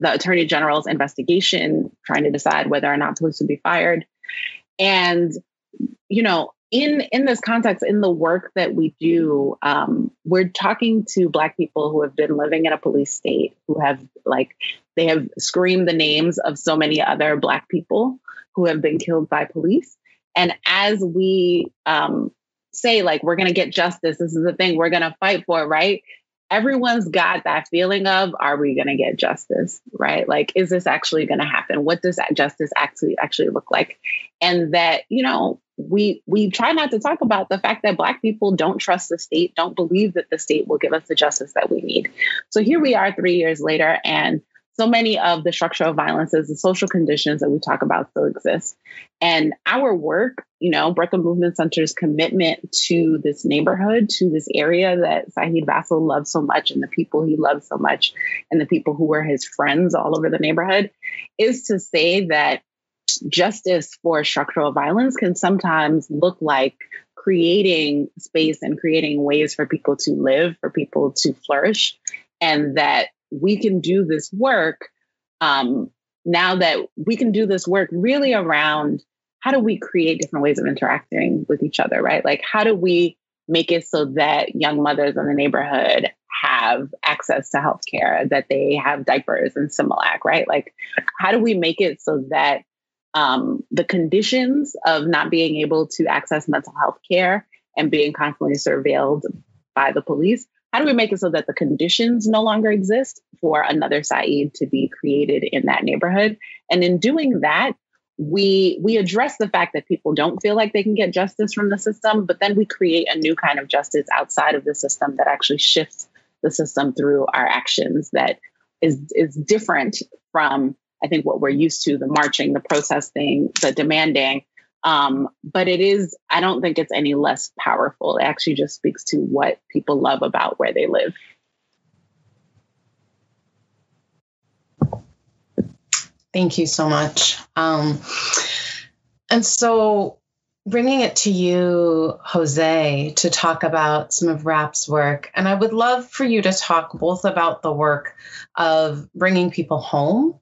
the attorney general's investigation, trying to decide whether or not police would be fired. And, you know, in in this context, in the work that we do, um, we're talking to Black people who have been living in a police state, who have like they have screamed the names of so many other Black people who have been killed by police. And as we um, say, like, we're going to get justice, this is the thing we're going to fight for, right? Everyone's got that feeling of are we going to get justice right? Like is this actually going to happen? What does that justice actually actually look like? And that you know we we try not to talk about the fact that black people don't trust the state don't believe that the state will give us the justice that we need. So here we are 3 years later and so many of the structural violences, the social conditions that we talk about still exist. And our work, you know, Brooklyn Movement Center's commitment to this neighborhood, to this area that Saheed Vassell loves so much, and the people he loves so much, and the people who were his friends all over the neighborhood, is to say that justice for structural violence can sometimes look like creating space and creating ways for people to live, for people to flourish, and that we can do this work um, now that we can do this work really around how do we create different ways of interacting with each other, right? Like, how do we make it so that young mothers in the neighborhood have access to healthcare, that they have diapers and Similac, right? Like, how do we make it so that um, the conditions of not being able to access mental health care and being constantly surveilled by the police how do we make it so that the conditions no longer exist for another Saheed to be created in that neighborhood? And in doing that, we we address the fact that people don't feel like they can get justice from the system, but then we create a new kind of justice outside of the system that actually shifts the system through our actions that is is different from I think what we're used to the marching, the protesting, the demanding, um, but it is, I don't think it's any less powerful. It actually just speaks to what people love about where they live. Thank you so much. Um, and so, bringing it to you, Jose, to talk about some of RAPP's work. And I would love for you to talk both about the work of bringing people home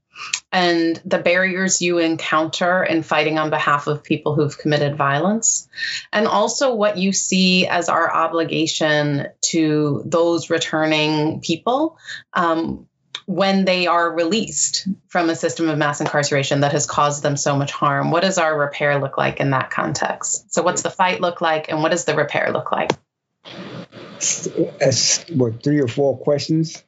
and the barriers you encounter in fighting on behalf of people who've committed violence, and also what you see as our obligation to those returning people um, when they are released from a system of mass incarceration that has caused them so much harm. What does our repair look like in that context? So, what's the fight look like, and what does the repair look like? As what three or four questions?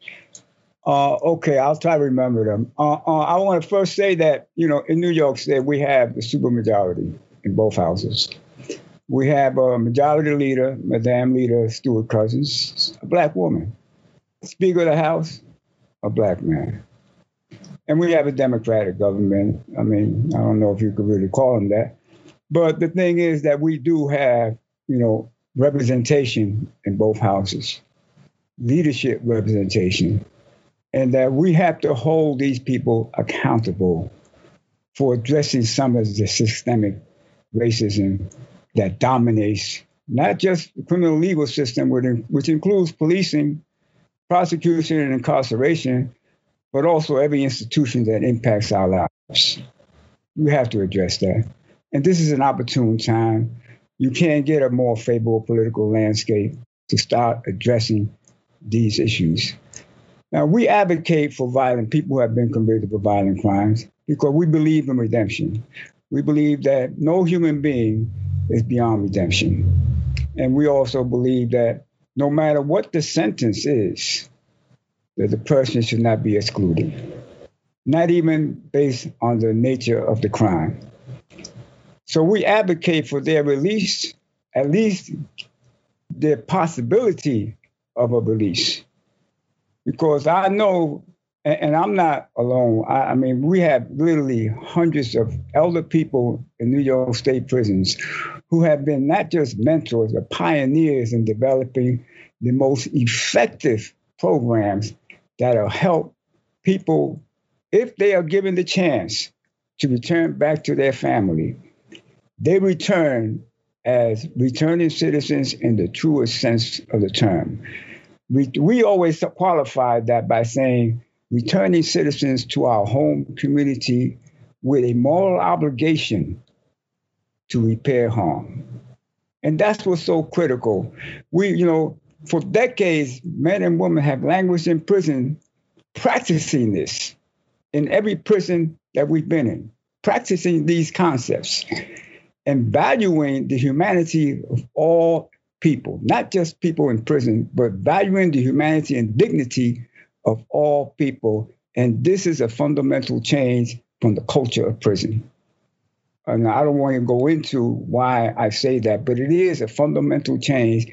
Uh, okay, I'll try to remember them. Uh, uh, I want to first say that, you know, in New York State, we have the supermajority in both houses. We have a majority leader, Madame Leader Stewart Cousins, a black woman. Speaker of the House, a black man. And we have a Democratic government. I mean, I don't know if you could really call them that. But the thing is that we do have, you know, representation in both houses, leadership representation and that we have to hold these people accountable for addressing some of the systemic racism that dominates not just the criminal legal system, which includes policing, prosecution, and incarceration, but also every institution that impacts our lives. We have to address that. And this is an opportune time. You can't get a more favorable political landscape to start addressing these issues. Now, we advocate for violent people who have been convicted for violent crimes because we believe in redemption. We believe that no human being is beyond redemption. And we also believe that no matter what the sentence is, that the person should not be excluded, not even based on the nature of the crime. So we advocate for their release, at least the possibility of a release because I know and, and I'm not alone. I, I, mean, we have literally hundreds of elder people in New York State prisons who have been not just mentors, but pioneers in developing the most effective programs that'll help people, if they are given the chance to return back to their family, they return as returning citizens in the truest sense of the term. We, we always qualify that by saying returning citizens to our home community with a moral obligation to repair harm. And that's what's so critical. We, you know, for decades, men and women have languished in prison practicing this in every prison that we've been in, practicing these concepts and valuing the humanity of all people, not just people in prison, but valuing the humanity and dignity of all people. And this is a fundamental change from the culture of prison. And I don't want to go into why I say that, but it is a fundamental change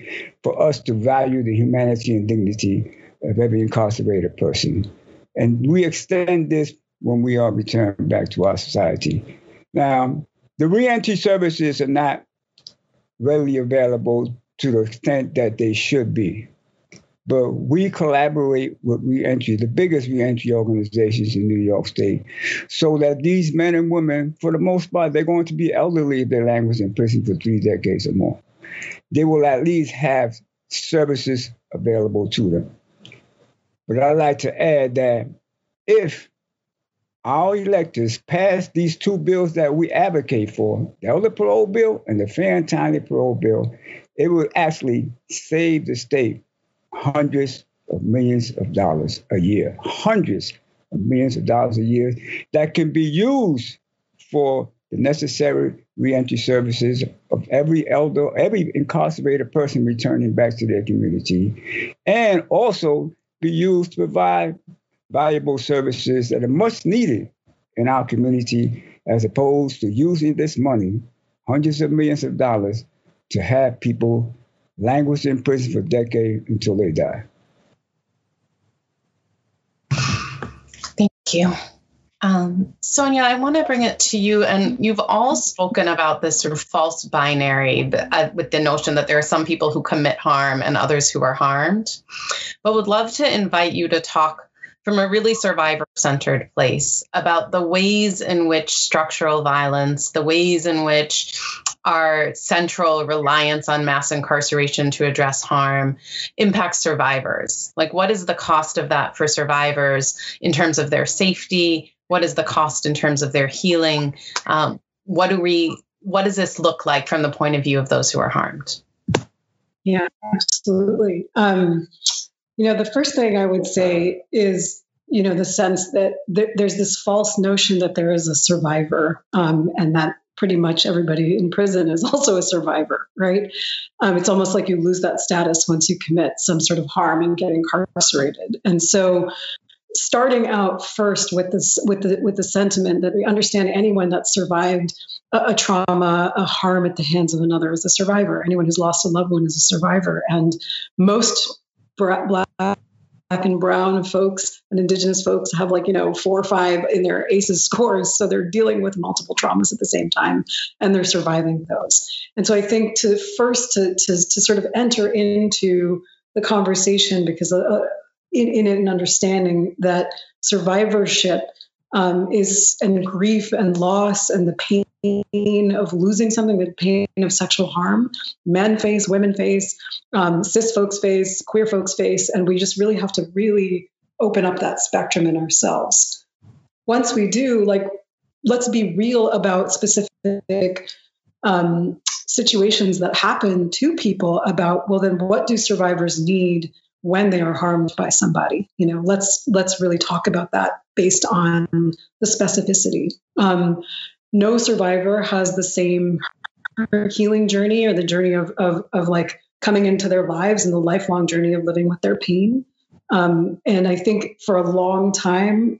for us to value the humanity and dignity of every incarcerated person. And we extend this when we are returned back to our society. Now, the reentry services are not readily available to the extent that they should be. But we collaborate with reentry, the biggest reentry organizations in New York State, so that these men and women, for the most part, they're going to be elderly if their language in prison for three decades or more. They will at least have services available to them. But I'd like to add that if our electors pass these two bills that we advocate for, the elder parole bill and the fair and timely parole bill, it would actually save the state hundreds of millions of dollars a year, hundreds of millions of dollars a year that can be used for the necessary reentry services of every elder, every incarcerated person returning back to their community, and also be used to provide valuable services that are much needed in our community, as opposed to using this money, hundreds of millions of dollars, to have people languish in prison for decades until they die. Thank you. Um, Sonia, I want to bring it to you, and you've all spoken about this sort of false binary uh, with the notion that there are some people who commit harm and others who are harmed. But would love to invite you to talk from a really survivor centered place about the ways in which structural violence, the ways in which our central reliance on mass incarceration to address harm impacts survivors. Like, what is the cost of that for survivors in terms of their safety? What is the cost in terms of their healing? Um, what do we? What does this look like from the point of view of those who are harmed? Yeah, absolutely. Um, you know, the first thing I would say is, you know, the sense that th- there's this false notion that there is a survivor, um, and that pretty much everybody in prison is also a survivor, right? Um, it's almost like you lose that status once you commit some sort of harm and get incarcerated. And so, starting out first with this, with the with the sentiment that we understand anyone that survived a, a trauma, a harm at the hands of another is a survivor. Anyone who's lost a loved one is a survivor, and most black and brown folks and indigenous folks have like you know four or five in their ACEs scores so they're dealing with multiple traumas at the same time and they're surviving those. And so i think to first to to, to sort of enter into the conversation because uh, in, in an understanding that survivorship um, is and grief and loss and the pain of losing something, the pain of sexual harm, men face, women face, um, cis folks face, queer folks face, and we just really have to really open up that spectrum in ourselves. Once we do, like, let's be real about specific um, situations that happen to people about, well, then what do survivors need when they are harmed by somebody? You know, let's let's really talk about that based on the specificity. Um, no survivor has the same healing journey or the journey of, of, of like coming into their lives and the lifelong journey of living with their pain. Um, and I think for a long time,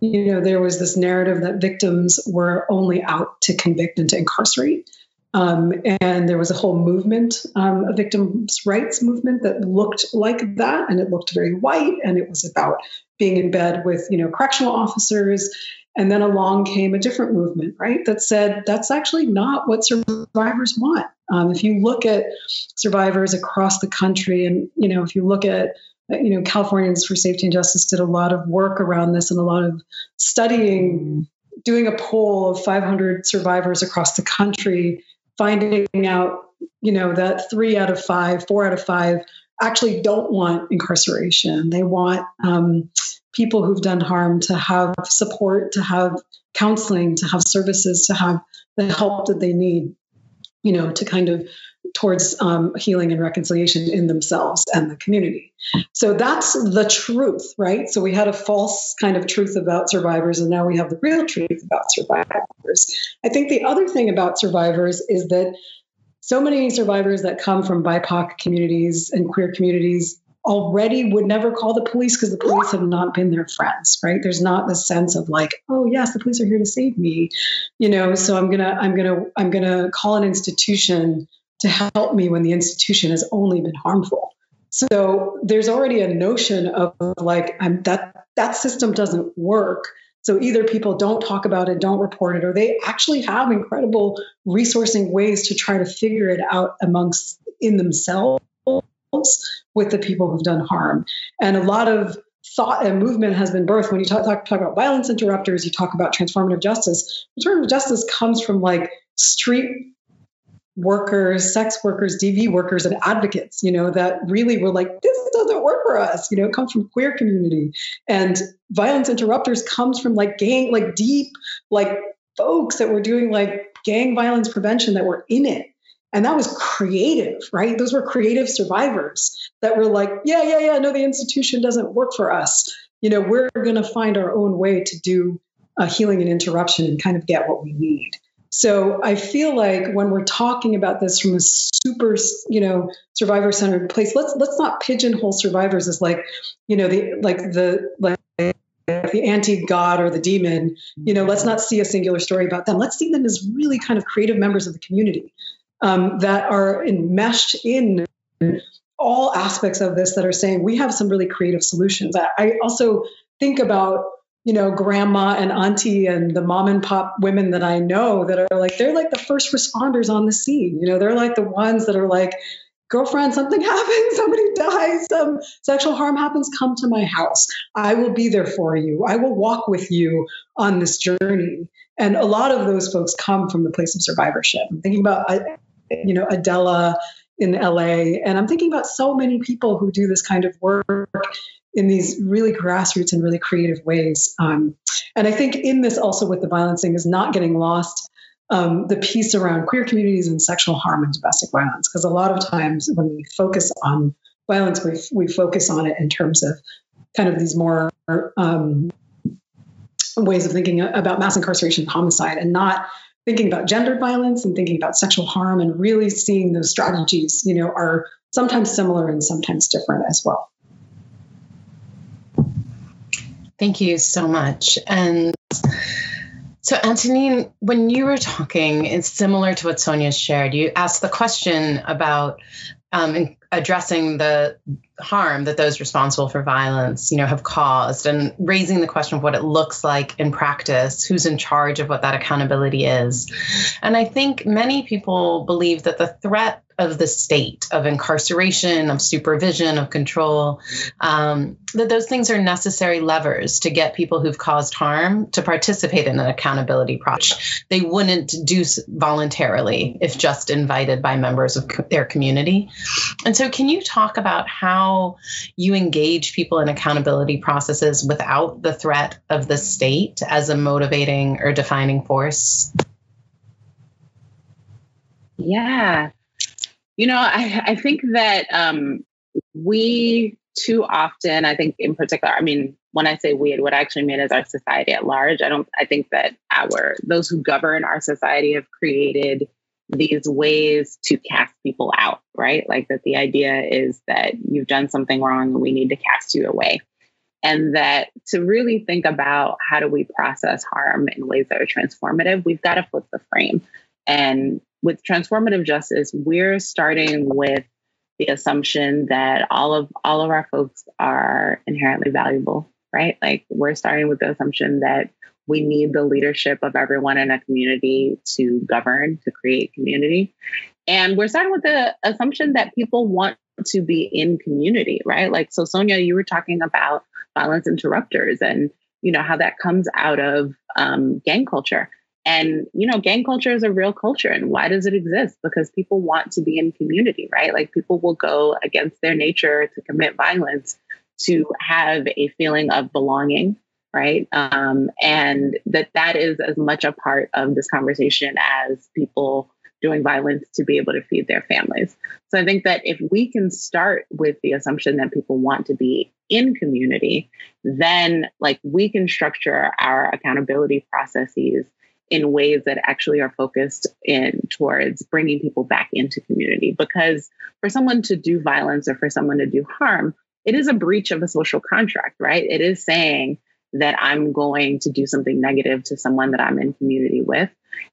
you know, there was this narrative that victims were only out to convict and to incarcerate. Um, and there was a whole movement, um, a victims' rights movement that looked like that, and it looked very white, and it was about being in bed with, you know, correctional officers. And then along came a different movement, right, that said that's actually not what survivors want. Um, if you look at survivors across the country, and you know, if you look at you know, Californians for Safety and Justice did a lot of work around this and a lot of studying, doing a poll of 500 survivors across the country, finding out, you know, that three out of five, four out of five actually don't want incarceration. They want um, people who've done harm to have support, to have counseling, to have services, to have the help that they need, you know, to kind of towards um, healing and reconciliation in themselves and the community. So that's the truth, right? So we had a false kind of truth about survivors, and now we have the real truth about survivors. I think the other thing about survivors is that so many survivors that come from BIPOC communities and queer communities already would never call the police because the police have not been their friends right there's not the sense of like oh yes the police are here to save me you know so i'm gonna i'm gonna i'm gonna call an institution to help me when the institution has only been harmful. So there's already a notion of like I'm, that that system doesn't work. So either people don't talk about it, don't report it, or they actually have incredible resourcing ways to try to figure it out amongst in themselves with the people who've done harm. And a lot of thought and movement has been birthed. When you talk, talk, talk about violence interrupters, you talk about transformative justice. Transformative justice comes from like street workers, sex workers, DV workers, and advocates, you know, that really were like, this doesn't work for us. You know, it comes from queer community. And violence interrupters comes from like gang, like deep, like folks that were doing like gang violence prevention that were in it. And that was creative, right? Those were creative survivors that were like, yeah, yeah, yeah, no, the institution doesn't work for us. You know, we're going to find our own way to do a healing and interruption and kind of get what we need. So I feel like when we're talking about this from a super, you know, survivor centered place, let's let's not pigeonhole survivors as like, you know, the like the like the anti-god or the demon. You know let's not see a singular story about them. Let's see them as really kind of creative members of the community um, that are enmeshed in all aspects of this that are saying we have some really creative solutions. I, I also think about you know, grandma and auntie and the mom and pop women that I know that are like, they're like the first responders on the scene. You know, they're like the ones that are like, girlfriend, something happens, somebody dies, some sexual harm happens, come to my house. I will be there for you. I will walk with you on this journey. And a lot of those folks come from the place of survivorship. I'm thinking about, you know, Adela in LA, and I'm thinking about so many people who do this kind of work in these really grassroots and really creative ways. Um, and I think in this also with the violence thing is not getting lost um, the piece around queer communities and sexual harm and domestic violence. Because a lot of times when we focus on violence, we, we focus on it in terms of kind of these more um, ways of thinking about mass incarceration and homicide and not thinking about gendered violence and thinking about sexual harm and really seeing those strategies, you know, are sometimes similar and sometimes different as well. Thank you so much. And so, Antonine, when you were talking, it's similar to what Sonia shared. You asked the question about um, addressing the harm that those responsible for violence, you know, have caused, and raising the question of what it looks like in practice, who's in charge of what that accountability is. And I think many people believe that the threat of the state of incarceration, of supervision, of control, um, that those things are necessary levers to get people who've caused harm to participate in an accountability process. They wouldn't do voluntarily if just invited by members of co- their community. And so, can you talk about how you engage people in accountability processes without the threat of the state as a motivating or defining force? Yeah. You know, I, I think that um, we too often, I think in particular, I mean, when I say we, what I actually mean is our society at large. I don't, I think that our, those who govern our society have created these ways to cast people out, right? Like that the idea is that you've done something wrong and we need to cast you away. And that to really think about how do we process harm in ways that are transformative, we've got to flip the frame and with transformative justice, we're starting with the assumption that all of all of our folks are inherently valuable, right? Like we're starting with the assumption that we need the leadership of everyone in a community to govern, to create community. And we're starting with the assumption that people want to be in community, right? Like, so Sonia, you were talking about violence interrupters and, you know, how that comes out of um, gang culture. And, you know, gang culture is a real culture. And why does it exist? Because people want to be in community, right? Like people will go against their nature to commit violence to have a feeling of belonging, right? Um, and that that is as much a part of this conversation as people doing violence to be able to feed their families. So I think that if we can start with the assumption that people want to be in community, then like we can structure our accountability processes in ways that actually are focused in towards bringing people back into community. Because for someone to do violence or for someone to do harm it is a breach of a social contract right? It is saying that i'm going to do something negative to someone that i'm in community with.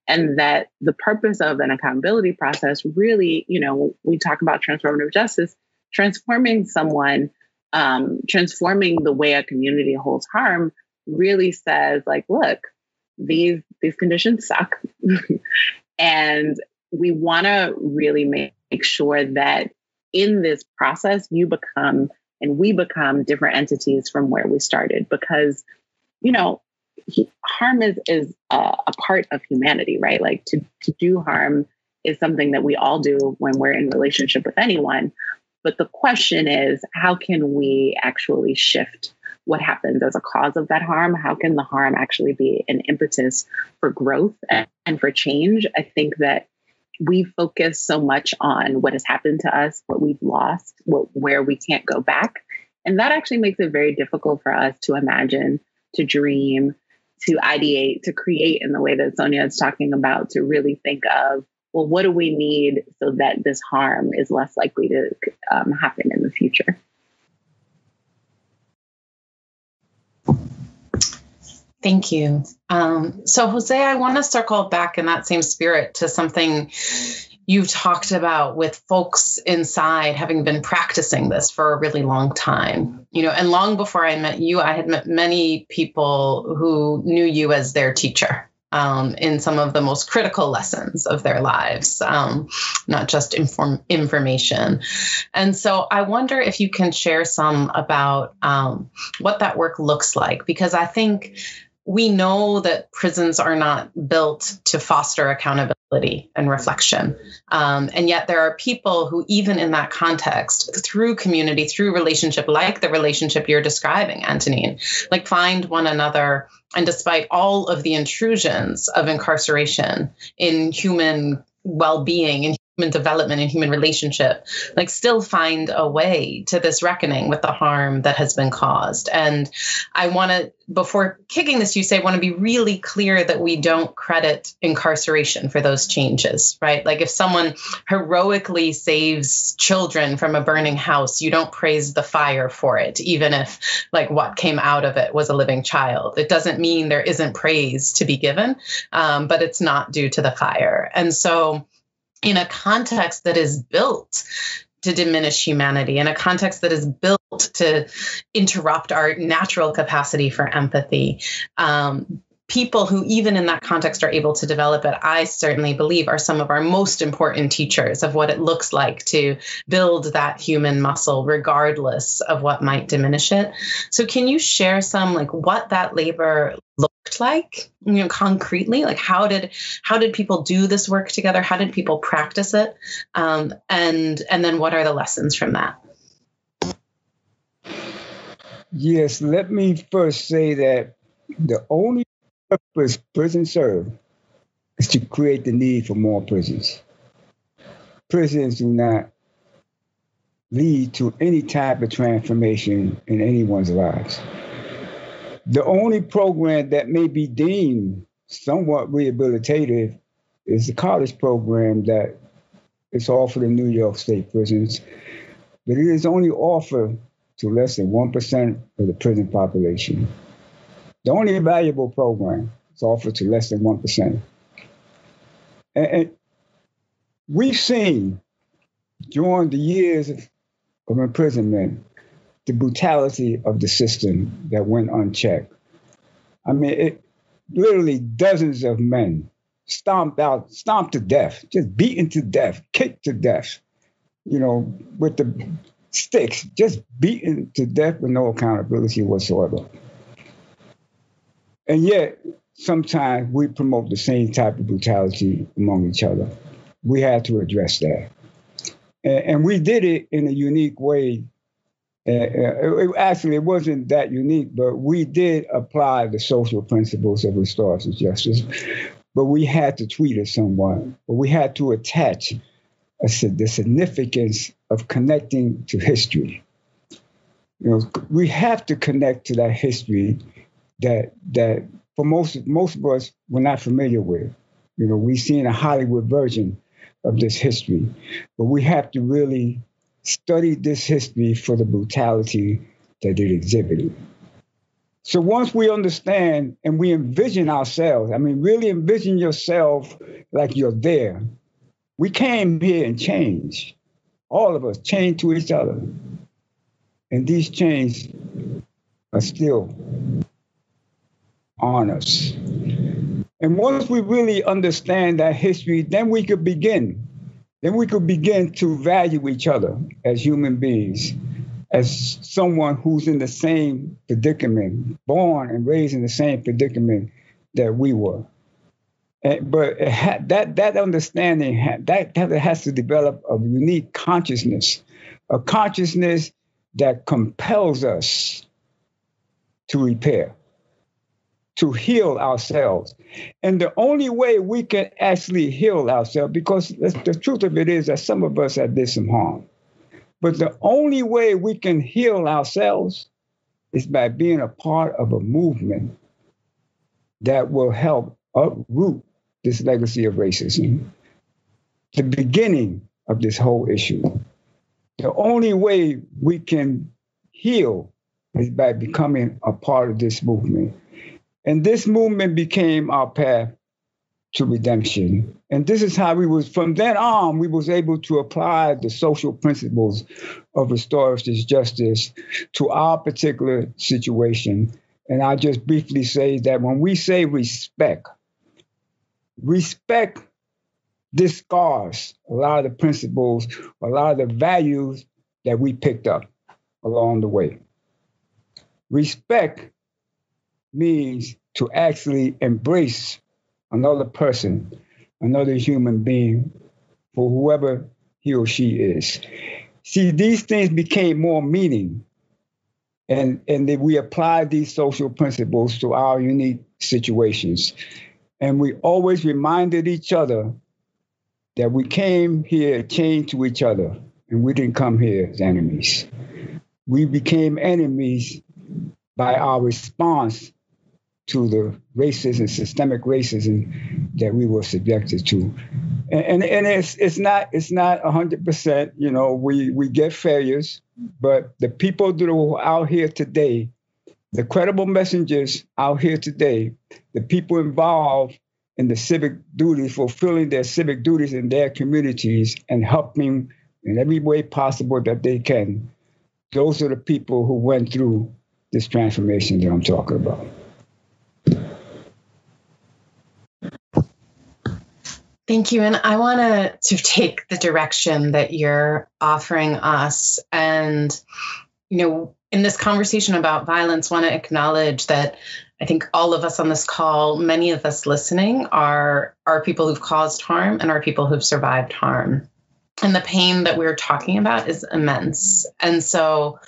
And that the purpose of an accountability process really, you know, we talk about transformative justice, transforming someone, um, transforming the way a community holds harm really says like, look, these these conditions suck. and we want to really make, sure that in this process you become and we become different entities from where we started because you know he, harm is is a, a part of humanity, right? Like to to do harm is something that we all do when we're in relationship with anyone. But the question is, how can we actually shift what happens as a cause of that harm? How can the harm actually be an impetus for growth and, for change? I think that we focus so much on what has happened to us, what we've lost, what, where we can't go back. And that actually makes it very difficult for us to imagine, to dream, to ideate, to create in the way that Sonia is talking about, to really think of, well, what do we need so that this harm is less likely to um, happen in the future? Thank you. Um, so, Jose, I want to circle back in that same spirit to something you've talked about with folks inside having been practicing this for a really long time you know and long before i met you i had met many people who knew you as their teacher um, in some of the most critical lessons of their lives, um, not just inform- information. And so I wonder if you can share some about um, what that work looks like, because I think we know that prisons are not built to foster accountability and reflection. Um, and yet, there are people who, even in that context, through community, through relationship, like the relationship you're describing, Antonine, like find one another. And despite all of the intrusions of incarceration in human well being, in human development and human relationship, like still find a way to this reckoning with the harm that has been caused. And I want to, before kicking this, you say, want to be really clear that we don't credit incarceration for those changes, right? Like if someone heroically saves children from a burning house, you don't praise the fire for it, even if like what came out of it was a living child. It doesn't mean there isn't praise to be given, um, but it's not due to the fire. And so, in a context that is built to diminish humanity, in a context that is built to interrupt our natural capacity for empathy. Um, people who, even in that context, are able to develop it, I certainly believe are some of our most important teachers of what it looks like to build that human muscle, regardless of what might diminish it. So, can you share some, like, what that labor looked like, you know, concretely? Like, how did how did people do this work together? How did people practice it? Um, and and then, what are the lessons from that? Yes, let me first say that the only purpose prisons serve is to create the need for more prisons. Prisons do not lead to any type of transformation in anyone's lives. The only program that may be deemed somewhat rehabilitative is the college program that is offered in New York State prisons, but it is only offered to less than 1% of the prison population. The only valuable program is offered to less than 1%. And, and we've seen during the years of imprisonment the brutality of the system that went unchecked. I mean, it literally dozens of men stomped out, stomped to death, just beaten to death, kicked to death, you know, with the sticks, just beaten to death with no accountability whatsoever. And yet, sometimes we promote the same type of brutality among each other. We had to address that. And, and we did it in a unique way. It, actually, it wasn't that unique, but we did apply the social principles of restorative justice. But we had to tweak it somewhat. But we had to attach a, the significance of connecting to history. You know, we have to connect to that history that that for most most of us we're not familiar with. You know, we've seen a Hollywood version of this history, but we have to really study this history for the brutality that it exhibited. So once we understand and we envision ourselves, I mean, really envision yourself like you're there. We came here and changed. All of us changed to each other. And these chains are still on us. And once we really understand that history, then we could begin. Then we could begin to value each other as human beings, as someone who's in the same predicament, born and raised in the same predicament that we were. And, but ha- that that understanding ha- that, that has to develop a unique consciousness, a consciousness that compels us to repair to heal ourselves. And the only way we can actually heal ourselves, because the truth of it is that some of us have did some harm. But the only way we can heal ourselves is by being a part of a movement that will help uproot this legacy of racism, the beginning of this whole issue. The only way we can heal is by becoming a part of this movement. And this movement became our path to redemption. And this is how we was, from then on, we was able to apply the social principles of restorative justice to our particular situation. And I'll just briefly say that when we say respect, respect discards a lot of the principles, a lot of the values that we picked up along the way. Respect means to actually embrace another person, another human being, for whoever he or she is. See, these things became more meaning, and and that we apply these social principles to our unique situations, and we always reminded each other that we came here chained to each other, and we didn't come here as enemies. We became enemies by our response to the racism, systemic racism that we were subjected to. And, and, and it's it's not it's not hundred percent. You know, we we get failures, but the people that are out here today, the credible messengers out here today, the people involved in the civic duties, fulfilling their civic duties in their communities and helping in every way possible that they can. Those are the people who went through this transformation that I'm talking about. Thank you. And I want to take the direction that you're offering us. And, you know, in this conversation about violence, want to acknowledge that I think all of us on this call, many of us listening, are are people who've caused harm and are people who've survived harm. And the pain that we're talking about is immense. And so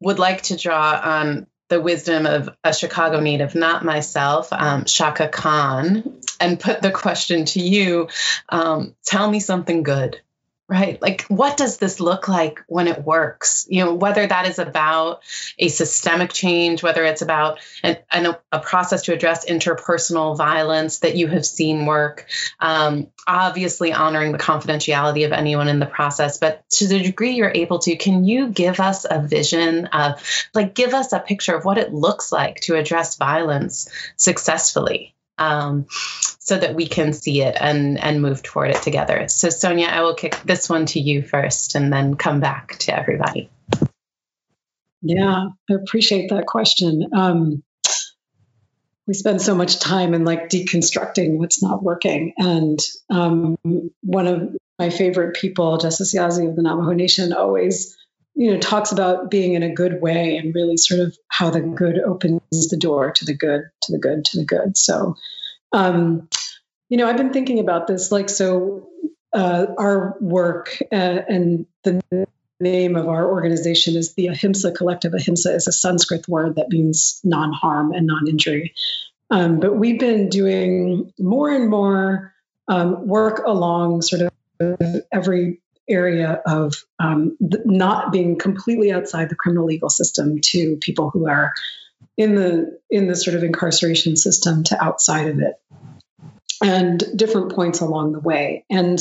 would like to draw on the wisdom of a Chicago native, not myself, um, Chaka Khan, and put the question to you um, tell me something good right? Like what does this look like when it works? You know whether that is about a systemic change whether it's about an, an, a process to address interpersonal violence that you have seen work um, obviously honoring the confidentiality of anyone in the process but to the degree you're able to can you give us a vision of like give us a picture of what it looks like to address violence successfully um, so that we can see it and and move toward it together. So Sonia, I will kick this one to you first, and then come back to everybody. Yeah, I appreciate that question. Um, we spend so much time in like deconstructing what's not working, and um, one of my favorite people, Justice Yazzie of the Navajo Nation, always you know talks about being in a good way and really sort of how the good opens the door to the good to the good to the good. So um, you know i've been thinking about this like so uh, our work uh, and the name of our organization is the ahimsa collective. Ahimsa is a sanskrit word that means non-harm and non-injury. Um, but we've been doing more and more um, work along sort of every area of um, not being completely outside the criminal legal system to people who are in the in the sort of incarceration system to outside of it. And different points along the way. And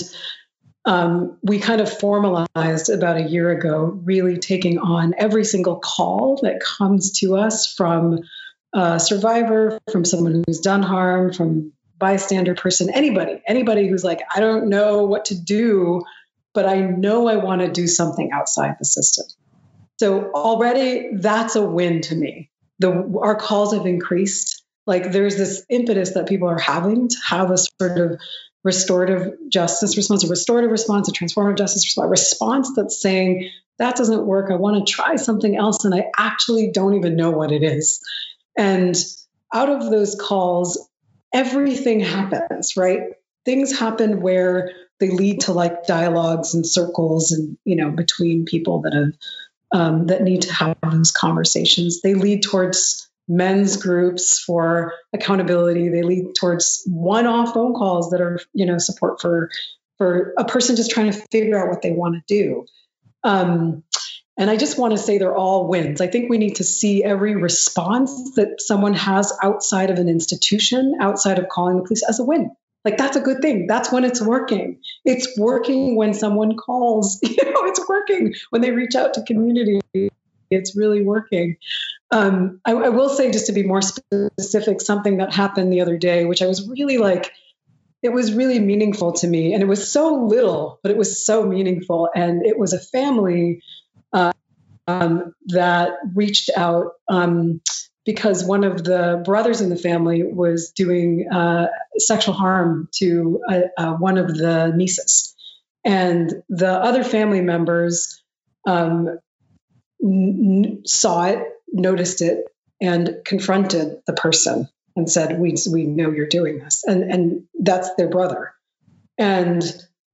um, we kind of formalized about a year ago really taking on every single call that comes to us from a survivor from someone who's done harm from bystander person anybody anybody who's like i don't know what to do but I know I want to do something outside the system. So already that's a win to me. The our calls have increased. Like there's this impetus that people are having to have a sort of restorative justice response, a restorative response, a transformative justice response, response that's saying that doesn't work. I want to try something else, and I actually don't even know what it is. And out of those calls, everything happens, right? Things happen where they lead to like dialogues and circles and you know between people that have um, that need to have those conversations. They lead towards men's groups for accountability. They lead towards one-off phone calls that are you know support for for a person just trying to figure out what they want to do. Um, and i just want to say they're all wins. I think we need to see every response that someone has outside of an institution outside of calling the police as a win like that's a good thing. That's when it's working. It's working when someone calls. You know, it's working when they reach out to community. It's really working. Um, I, I will say, just to be more specific, something that happened the other day, which I was really like, it was really meaningful to me, and it was so little, but it was so meaningful. And it was a family uh, um, that reached out. Um, because one of the brothers in the family was doing uh, sexual harm to uh, uh, one of the nieces. And the other family members um, n- saw it, noticed it, and confronted the person and said, "We we know you're doing this," and and that's their brother. And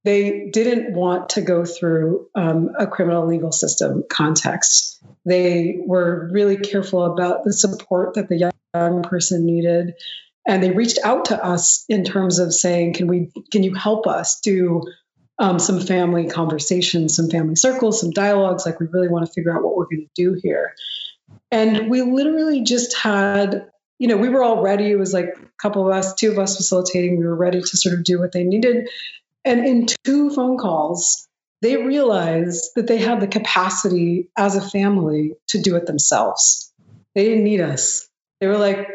they didn't want to go through um, a criminal legal system context. They were really careful about the support that the young person needed. And they reached out to us in terms of saying, can we, can you help us do um, some family conversations, some family circles, some dialogues? Like we really want to figure out what we're going to do here. And we literally just had, you know, we were all ready. It was like a couple of us, two of us facilitating. We were ready to sort of do what they needed. And in two phone calls, they realized that they had the capacity as a family to do it themselves. They didn't need us. They were like,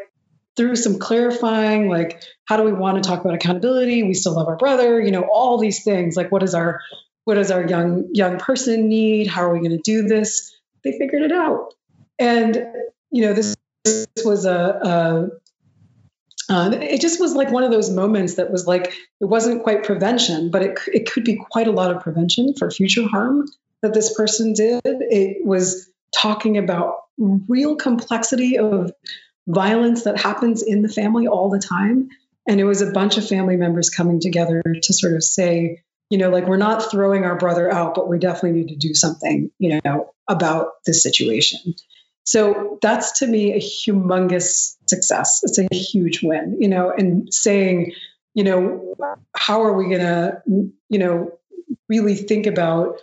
through some clarifying, like, how do we want to talk about accountability? We still love our brother, you know, all these things. Like, what is our what does our young young person need? How are we going to do this? They figured it out. And you know, this, this was a, a uh, it just was like one of those moments that was like it wasn't quite prevention, but it it could be quite a lot of prevention for future harm that this person did. It was talking about real complexity of violence that happens in the family all the time, and it was a bunch of family members coming together to sort of say, you know, like we're not throwing our brother out, but we definitely need to do something, you know, about this situation. So that's to me a humongous success. It's a huge win, you know, and saying, you know, how are we going to, you know, really think about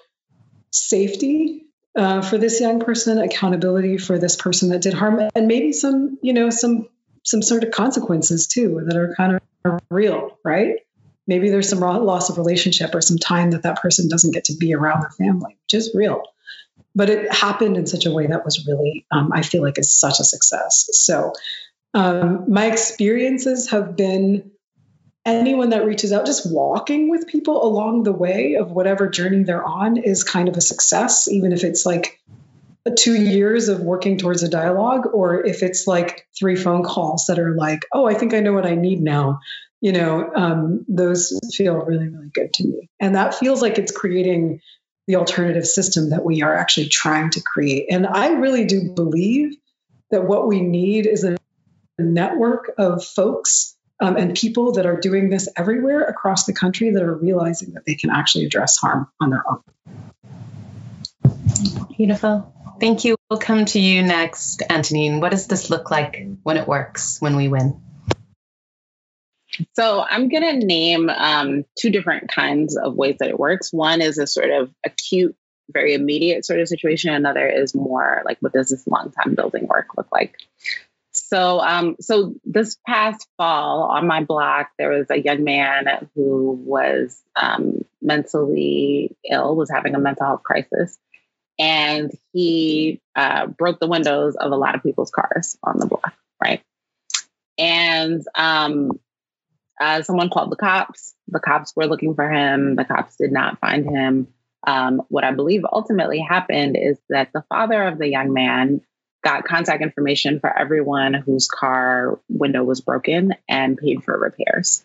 safety uh, for this young person, accountability for this person that did harm, and maybe some, you know, some some sort of consequences too that are kind of real, right? Maybe there's some loss of relationship or some time that that person doesn't get to be around their family, which is real but it happened in such a way that was really um, i feel like is such a success so Um, my experiences have been anyone that reaches out, just walking with people along the way of whatever journey they're on is kind of a success, even if it's like two years of working towards a dialogue, or if it's like three phone calls that are like, oh, I think I know what I need now. You know, um, those feel really, really good to me. And that feels like it's creating the alternative system that we are actually trying to create. And I really do believe that what we need is a network of folks um, and people that are doing this everywhere across the country that are realizing that they can actually address harm on their own. Beautiful. Thank you. We'll come to you next, Antonine. What does this look like when it works, when we win? So I'm going to name um, two different kinds of ways that it works. One is a sort of acute, very immediate sort of situation. Another is more like, what does this long time building work look like? So, um, so this past fall on my block, there was a young man who was um, mentally ill, was having a mental health crisis, and he uh, broke the windows of a lot of people's cars on the block, right? And um, uh, someone called the cops. The cops were looking for him. The cops did not find him. Um, what I believe ultimately happened is that the father of the young man got contact information for everyone whose car window was broken and paid for repairs.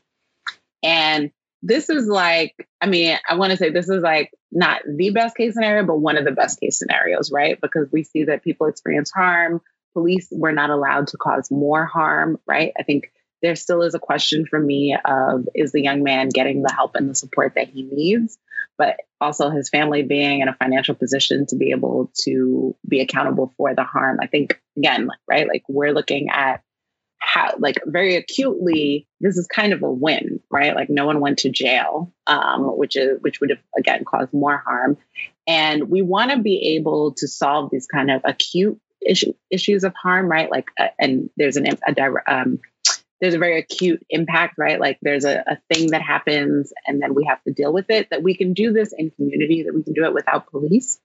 And this is like, I mean, I want to say this is like not the best case scenario, but one of the best case scenarios, right? Because we see that people experience harm. Police were not allowed to cause more harm, right? I think there still is a question for me of is the young man getting the help and the support that he needs? But also his family being in a financial position to be able to be accountable for the harm. I think again right like we're looking at how like very acutely this is kind of a win right? Like no one went to jail um, which is which would have again caused more harm. And we want to be able to solve these kind of acute issue, issues of harm right? Like uh, and there's an a um, there's a very acute impact, right? Like there's a, a thing that happens and then we have to deal with it, that we can do this in community, that we can do it without police,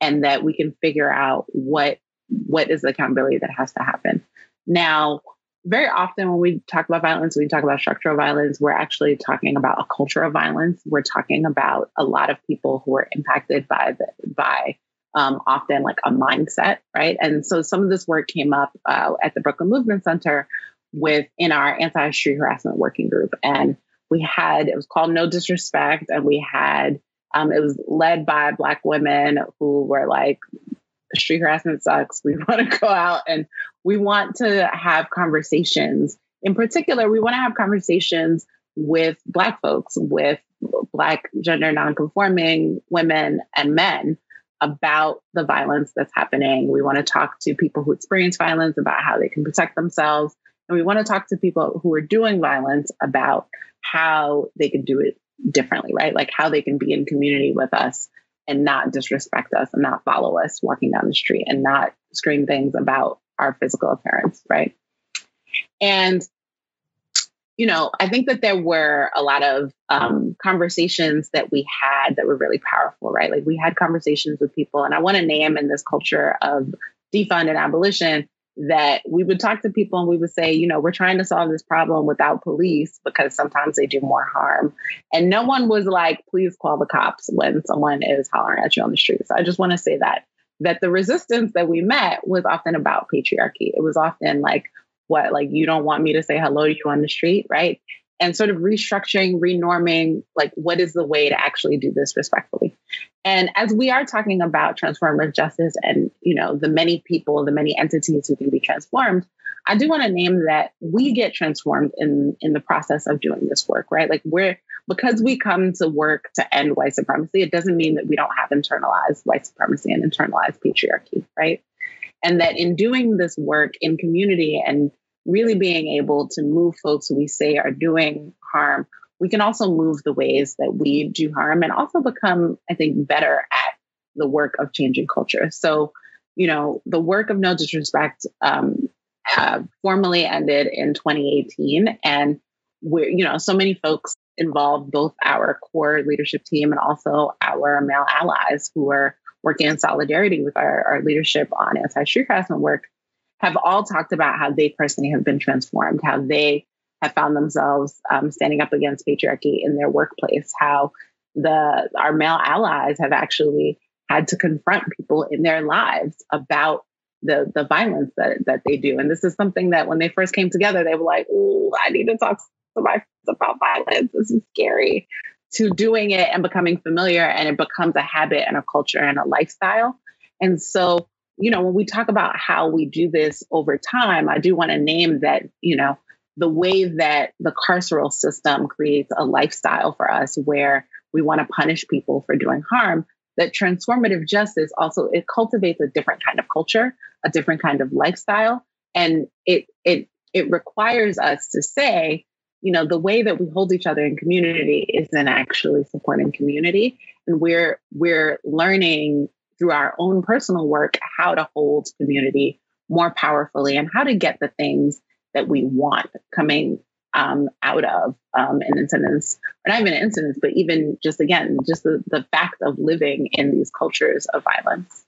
and that we can figure out what what is the accountability that has to happen. Now, very often when we talk about violence, we talk about structural violence, we're actually talking about a culture of violence. We're talking about a lot of people who are impacted by the by um, often like a mindset, right? And so some of this work came up uh, at the Brooklyn Movement Center with in our anti-street harassment working group. And we had it was called no disrespect and we had um, it was led by black women who were like street harassment sucks. We want to go out and we want to have conversations. In particular we want to have conversations with black folks with black gender nonconforming women and men about the violence that's happening. We want to talk to people who experience violence about how they can protect themselves and we want to talk to people who are doing violence about how they can do it differently, right? Like how they can be in community with us and not disrespect us and not follow us walking down the street and not scream things about our physical appearance, right? And you know, I think that there were a lot of um, conversations that we had that were really powerful, right? Like we had conversations with people, and I want to name in this culture of defund and abolition that we would talk to people and we would say, you know, we're trying to solve this problem without police because sometimes they do more harm. And no one was like, please call the cops when someone is hollering at you on the street. So I just want to say that that the resistance that we met was often about patriarchy. It was often like, what, like you don't want me to say hello to you on the street, right? And sort of restructuring, renorming, like what is the way to actually do this respectfully? And as we are talking about transformative justice and, you know, the many people, the many entities who can be transformed, I do want to name that we get transformed in in the process of doing this work, right? Like we're because we come to work to end white supremacy, it doesn't mean that we don't have internalized white supremacy and internalized patriarchy, right? And that in doing this work in community and really being able to move folks we say are doing harm we can also move the ways that we do harm and also become, I think, better at the work of changing culture. So, you know, the work of No Disrespect um, formally ended in 2018. And we're, you know, so many folks involved, both our core leadership team and also our male allies who are working in solidarity with our, our leadership on anti street harassment work have all talked about how they personally have been transformed, how they have found themselves um, standing up against patriarchy in their workplace, how the our male allies have actually had to confront people in their lives about the the violence that that they do. And this is something that when they first came together, they were like, "Oh, I need to talk to my friends about violence. This is scary." To doing it and becoming familiar, and it becomes a habit and a culture and a lifestyle. And so, you know, when we talk about how we do this over time, I do want to name that, you know, the way that the carceral system creates a lifestyle for us where we want to punish people for doing harm that transformative justice also it cultivates a different kind of culture a different kind of lifestyle and it it it requires us to say you know the way that we hold each other in community isn't actually supporting community and we're we're learning through our own personal work how to hold community more powerfully and how to get the things that we want coming um, out of um, an incidence, or not even an incidence, but even just again, just the, the fact of living in these cultures of violence.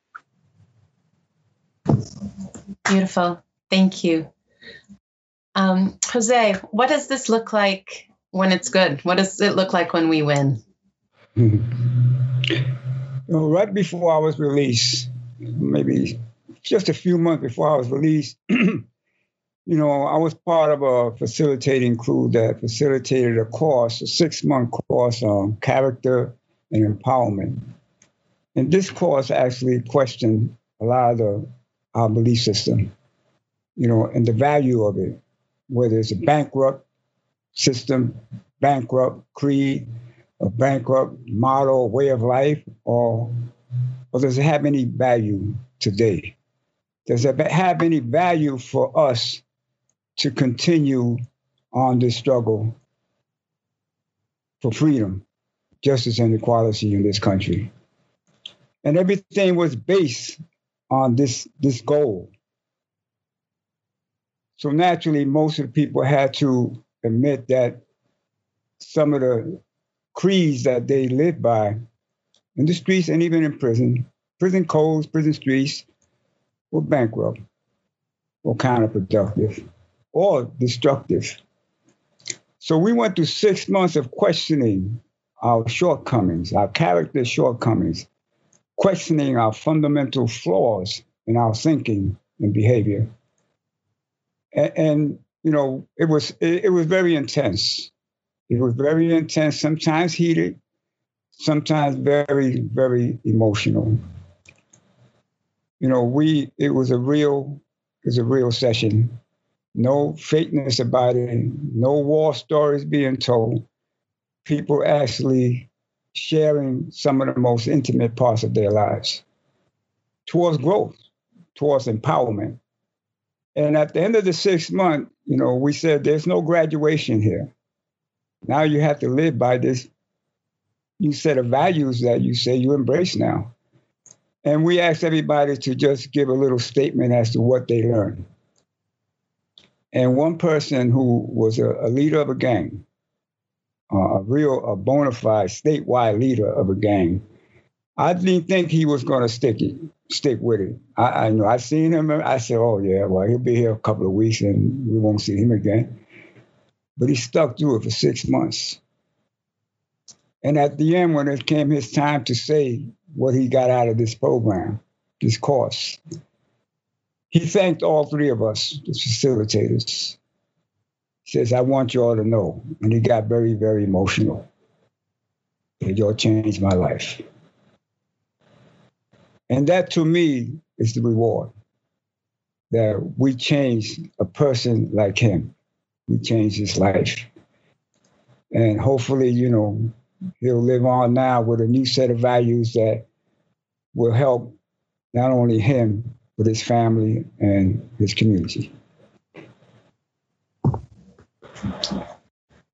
Beautiful. Thank you. Um, Jose, what does this look like when it's good? What does it look like when we win? Right before I was released, maybe just a few months before I was released, you know, I was part of a facilitating crew that facilitated a course, a six month course on character and empowerment. And this course actually questioned a lot of the, our belief system, you know, and the value of it, whether it's a bankrupt system, bankrupt creed, a bankrupt model, way of life, or, or does it have any value today? Does it have any value for us to continue on this struggle for freedom, justice, and equality in this country. And everything was based on this, this goal. So naturally, most of the people had to admit that some of the creeds that they live by in the streets and even in prison, prison codes, prison streets, were bankrupt or counterproductive or destructive. So we went through six months of questioning our shortcomings, our character shortcomings, questioning our fundamental flaws in our thinking and behavior. And, and you know, it was it, it was very intense. It was very intense, sometimes heated, sometimes very, very emotional. You know, we it was a real it was a real session no fakeness about it, no war stories being told. People actually sharing some of the most intimate parts of their lives towards growth, towards empowerment. And at the end of the six month, you know, we said there's no graduation here. Now you have to live by this new set of values that you say you embrace now. And we asked everybody to just give a little statement as to what they learned and one person who was a, a leader of a gang, uh, a real, a bona fide statewide leader of a gang. I didn't think he was going to stick it, stick with it. I, I know I seen him. I said, "Oh yeah, well he'll be here a couple of weeks and we won't see him again." But he stuck through it for six months. And at the end, when it came his time to say what he got out of this program, this course, he thanked all three of us, the facilitators. He says, I want you all to know. And he got very, very emotional. That y'all changed my life. And that to me is the reward. That we changed a person like him. We changed his life. And hopefully, you know, he'll live on now with a new set of values that will help not only him, but his family and his community.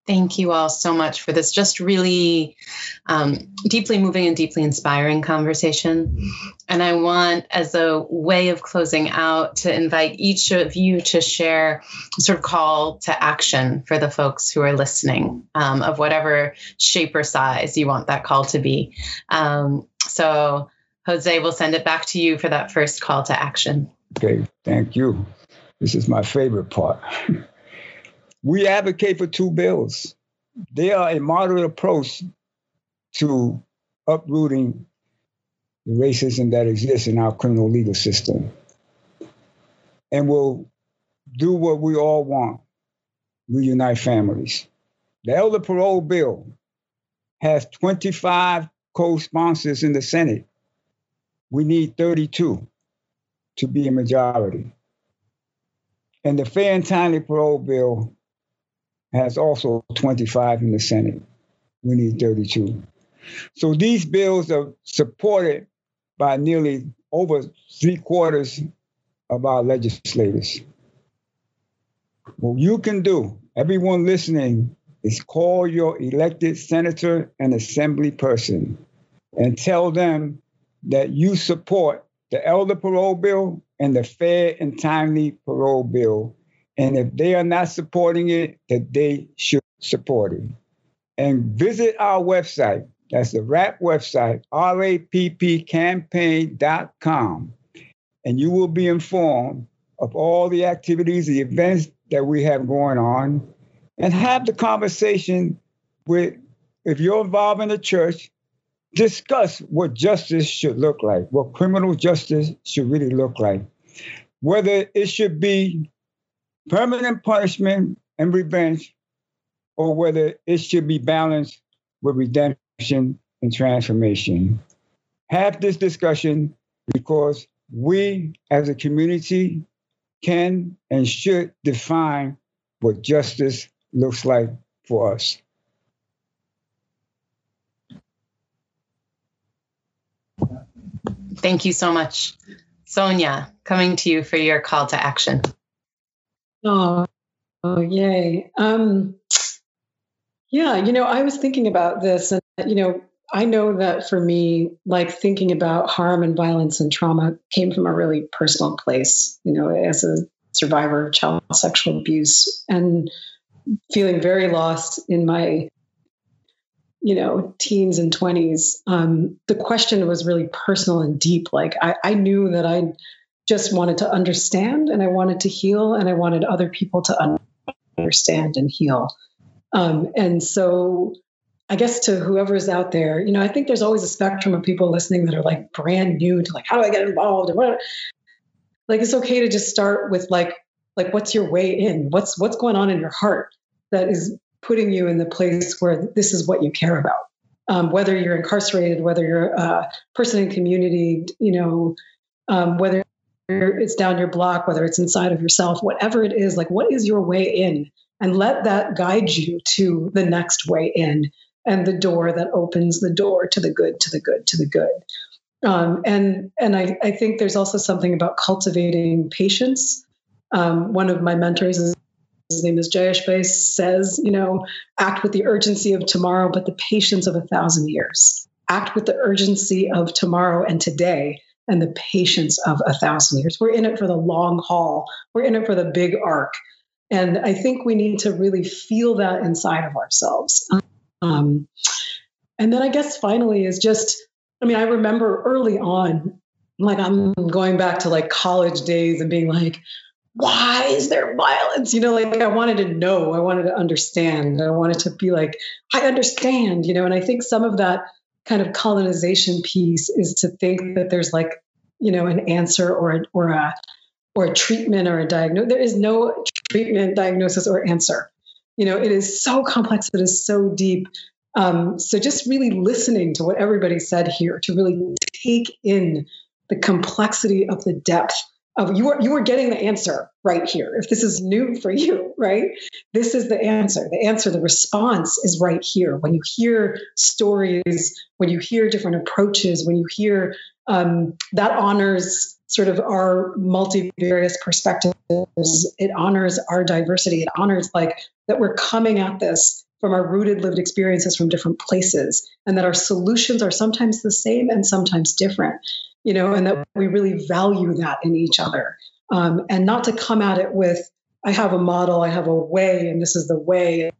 Thank you all so much for this just really um, deeply moving and deeply inspiring conversation. And I want, as a way of closing out, to invite each of you to share sort of call to action for the folks who are listening, um, of whatever shape or size you want that call to be. Um, so, Jose, we'll send it back to you for that first call to action. Okay, thank you. This is my favorite part. we advocate for two bills. They are a moderate approach to uprooting the racism that exists in our criminal legal system. And will do what we all want reunite families. The elder parole bill has 25 co sponsors in the Senate. We need 32 to be a majority. And the fair and timely parole bill has also 25 in the Senate. We need 32. So these bills are supported by nearly over three quarters of our legislators. What you can do, everyone listening, is call your elected senator and assembly person and tell them that you support the elder parole bill and the fair and timely parole bill. And if they are not supporting it, that they should support it. And visit our website. That's the RAPP website, rappcampaign.com. And you will be informed of all the activities, the events that we have going on, and have the conversation with, if you're involved in the church, discuss what justice should look like, what criminal justice should really look like, whether it should be permanent punishment and revenge, or whether it should be balanced with redemption and transformation. Have this discussion because we as a community can and should define what justice looks like for us. Thank you so much. Sonia, coming to you for your call to action. Oh, oh yay. Um, yeah, you know, I was thinking about this, and, you know, I know that for me, like thinking about harm and violence and trauma came from a really personal place, you know, as a survivor of child sexual abuse and feeling very lost in my you know teens and 20s um, the question was really personal and deep like I, I knew that i just wanted to understand and i wanted to heal and i wanted other people to understand and heal um, and so i guess to whoever's out there you know i think there's always a spectrum of people listening that are like brand new to like how do i get involved and what like it's okay to just start with like like what's your way in what's what's going on in your heart that is putting you in the place where this is what you care about. Um, whether you're incarcerated, whether you're a person in community, you know, um, whether it's down your block, whether it's inside of yourself, whatever it is, like what is your way in? And let that guide you to the next way in and the door that opens the door to the good, to the good, to the good. Um, and and I, I think there's also something about cultivating patience. Um, one of my mentors is his name is Jayeshbhai, says, you know, act with the urgency of tomorrow, but the patience of a thousand years. Act with the urgency of tomorrow and today and the patience of a thousand years. We're in it for the long haul, we're in it for the big arc. And I think we need to really feel that inside of ourselves. Um, and then I guess finally is just, I mean, I remember early on, like I'm going back to like college days and being like, why is there violence? You know, like I wanted to know, I wanted to understand, I wanted to be like, I understand, you know, and I think some of that kind of colonization piece is to think that there's like, you know, an answer or a, or a or a treatment or a diagnosis. There is no treatment, diagnosis, or answer. You know, it is so complex, it is so deep. Um, so just really listening to what everybody said here to really take in the complexity of the depth you are you are getting the answer right here. If this is new for you right? This is the answer. The answer the response is right here. When you hear stories when you hear different approaches when you hear um, that honors sort of our multivarious perspectives. It honors our diversity. It honors like that we're coming at this from our rooted lived experiences from different places and that our solutions are sometimes the same and sometimes different you know, and that we really value that in each other. Um, and not to come at it with, I have a model, I have a way, and this is the way,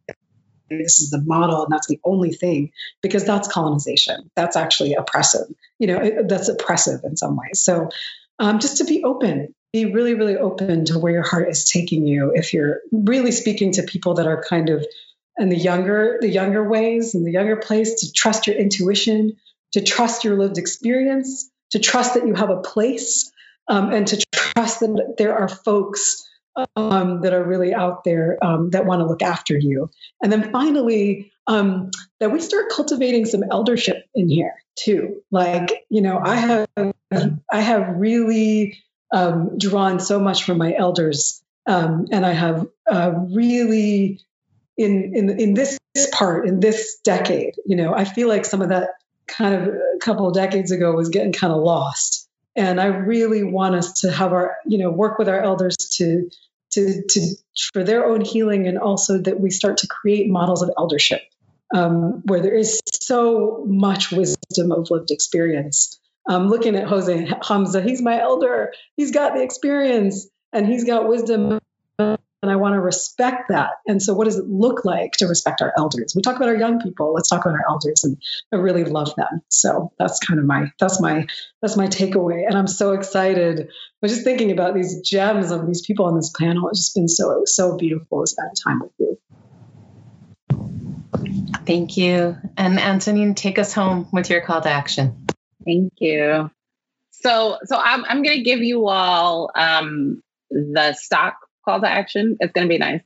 this is the model, and that's the only thing, because that's colonization. That's actually oppressive. You know, it, that's oppressive in some ways. So um, just to be open be really, really open to where your heart is taking you. If you're really speaking to people that are kind of in the younger, the younger ways and the younger place, to trust your intuition, to trust your lived experience, to trust that you have a place, um, and to trust that there are folks um, that are really out there um, that want to look after you. And then finally, um, that we start cultivating some eldership in here too. Like, you know, I have I have really um, drawn so much from my elders, um, and I have uh, really in in in this part in this decade. You know, I feel like some of that kind of a couple of decades ago was getting kind of lost. And I really want us to have our, you know, work with our elders to to, to for their own healing and also that we start to create models of eldership um, where there is so much wisdom of lived experience. Um, looking at Jose Hamza, he's my elder. He's got the experience and he's got wisdom and I want to respect that. And so, what does it look like to respect our elders? We talk about our young people. Let's talk about our elders, and I really love them. So that's kind of my that's my that's my takeaway. And I'm so excited. I was just thinking about these gems of these people on this panel. It's just been so so beautiful to spend time with you. Thank you. And Antonine, take us home with your call to action. Thank you. So, so I'm, I'm going to give you all um, the stock call to action. It's going to be nice.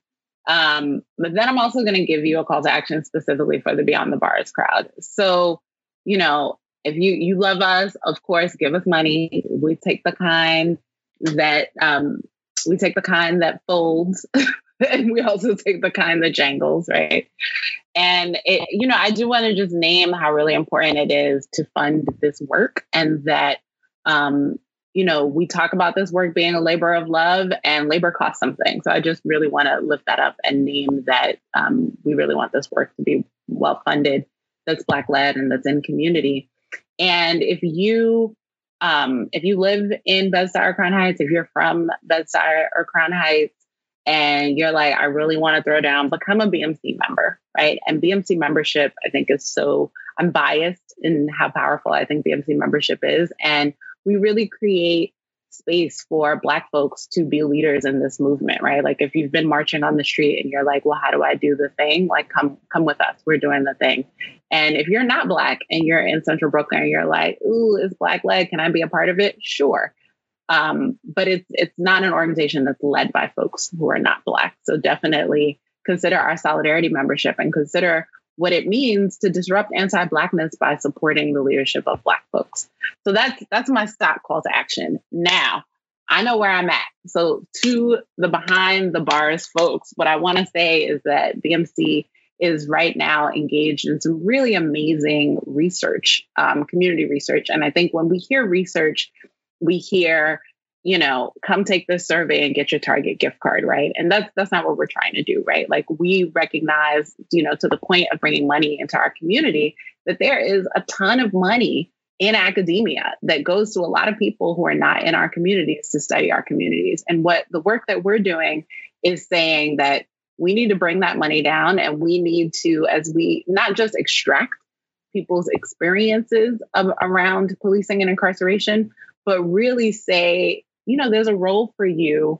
Um, but then I'm also going to give you a call to action specifically for the Beyond the Bars crowd. So, you know, if you you love us, of course, give us money. We take the kind that um, we take the kind that folds, and we also take the kind that jangles, right? And it, you know, I do want to just name how really important it is to fund this work, and that um, you know, we talk about this work being a labor of love and labor costs something. So I just really want to lift that up and name that um, we really want this work to be well funded, that's Black led and that's in community. And if you um, if you live in Bed-Stuy or Crown Heights, if you're from Bed-Stuy or Crown Heights, and you're like, I really want to throw down, become a BMC member, right? And BMC membership, I think, is so, I'm biased in how powerful I think BMC membership is. And we really create space for black folks to be leaders in this movement right? Like if you've been marching on the street and you're like well how do i do the thing? Like come come with us. We're doing the thing. And if you're not black and you're in central brooklyn and you're like ooh is black led can i be a part of it? Sure. Um, but it's it's not an organization that's led by folks who are not black. So definitely consider our solidarity membership and consider what it means to disrupt anti-blackness by supporting the leadership of black folks. So that's that's my stop call to action. Now, I know where I'm at. So to the behind the bars folks, what I want to say is that BMC is right now engaged in some really amazing research, um, community research. And I think when we hear research, we hear you know, come take this survey and get your Target gift card, right? And that's that's not what we're trying to do, right? Like we recognize, you know, to the point of bringing money into our community, that there is a ton of money in academia that goes to a lot of people who are not in our communities to study our communities. And what the work that we're doing is saying that we need to bring that money down and we need to, as we not just extract people's experiences of, around policing and incarceration, but really say, you know, there's a role for you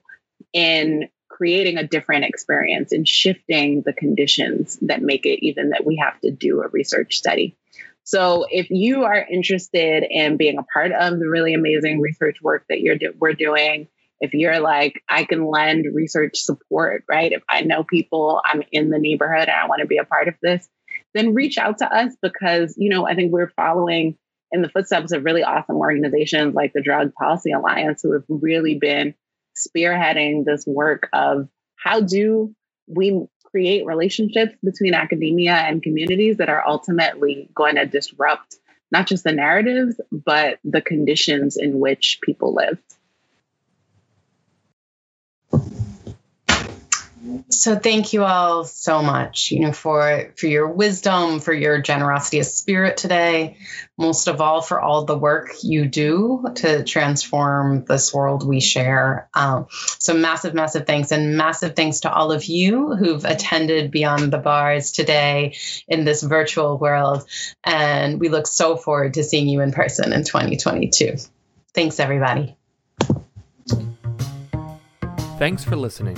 in creating a different experience and shifting the conditions that make it even that we have to do a research study. So if you are interested in being a part of the really amazing research work that you're we're doing, if you're like I can lend research support, right? If I know people, I'm in the neighborhood and I want to be a part of this, then reach out to us because, you know, I think we're following in the footsteps of really awesome organizations like the Drug Policy Alliance, who have really been spearheading this work of how do we create relationships between academia and communities that are ultimately going to disrupt not just the narratives, but the conditions in which people live. So thank you all so much, you know, for for your wisdom, for your generosity of spirit today, most of all for all the work you do to transform this world we share. Um, so massive, massive thanks, and massive thanks to all of you who've attended Beyond the Bars today in this virtual world, and we look so forward to seeing you in person in 2022. Thanks, everybody. Thanks for listening.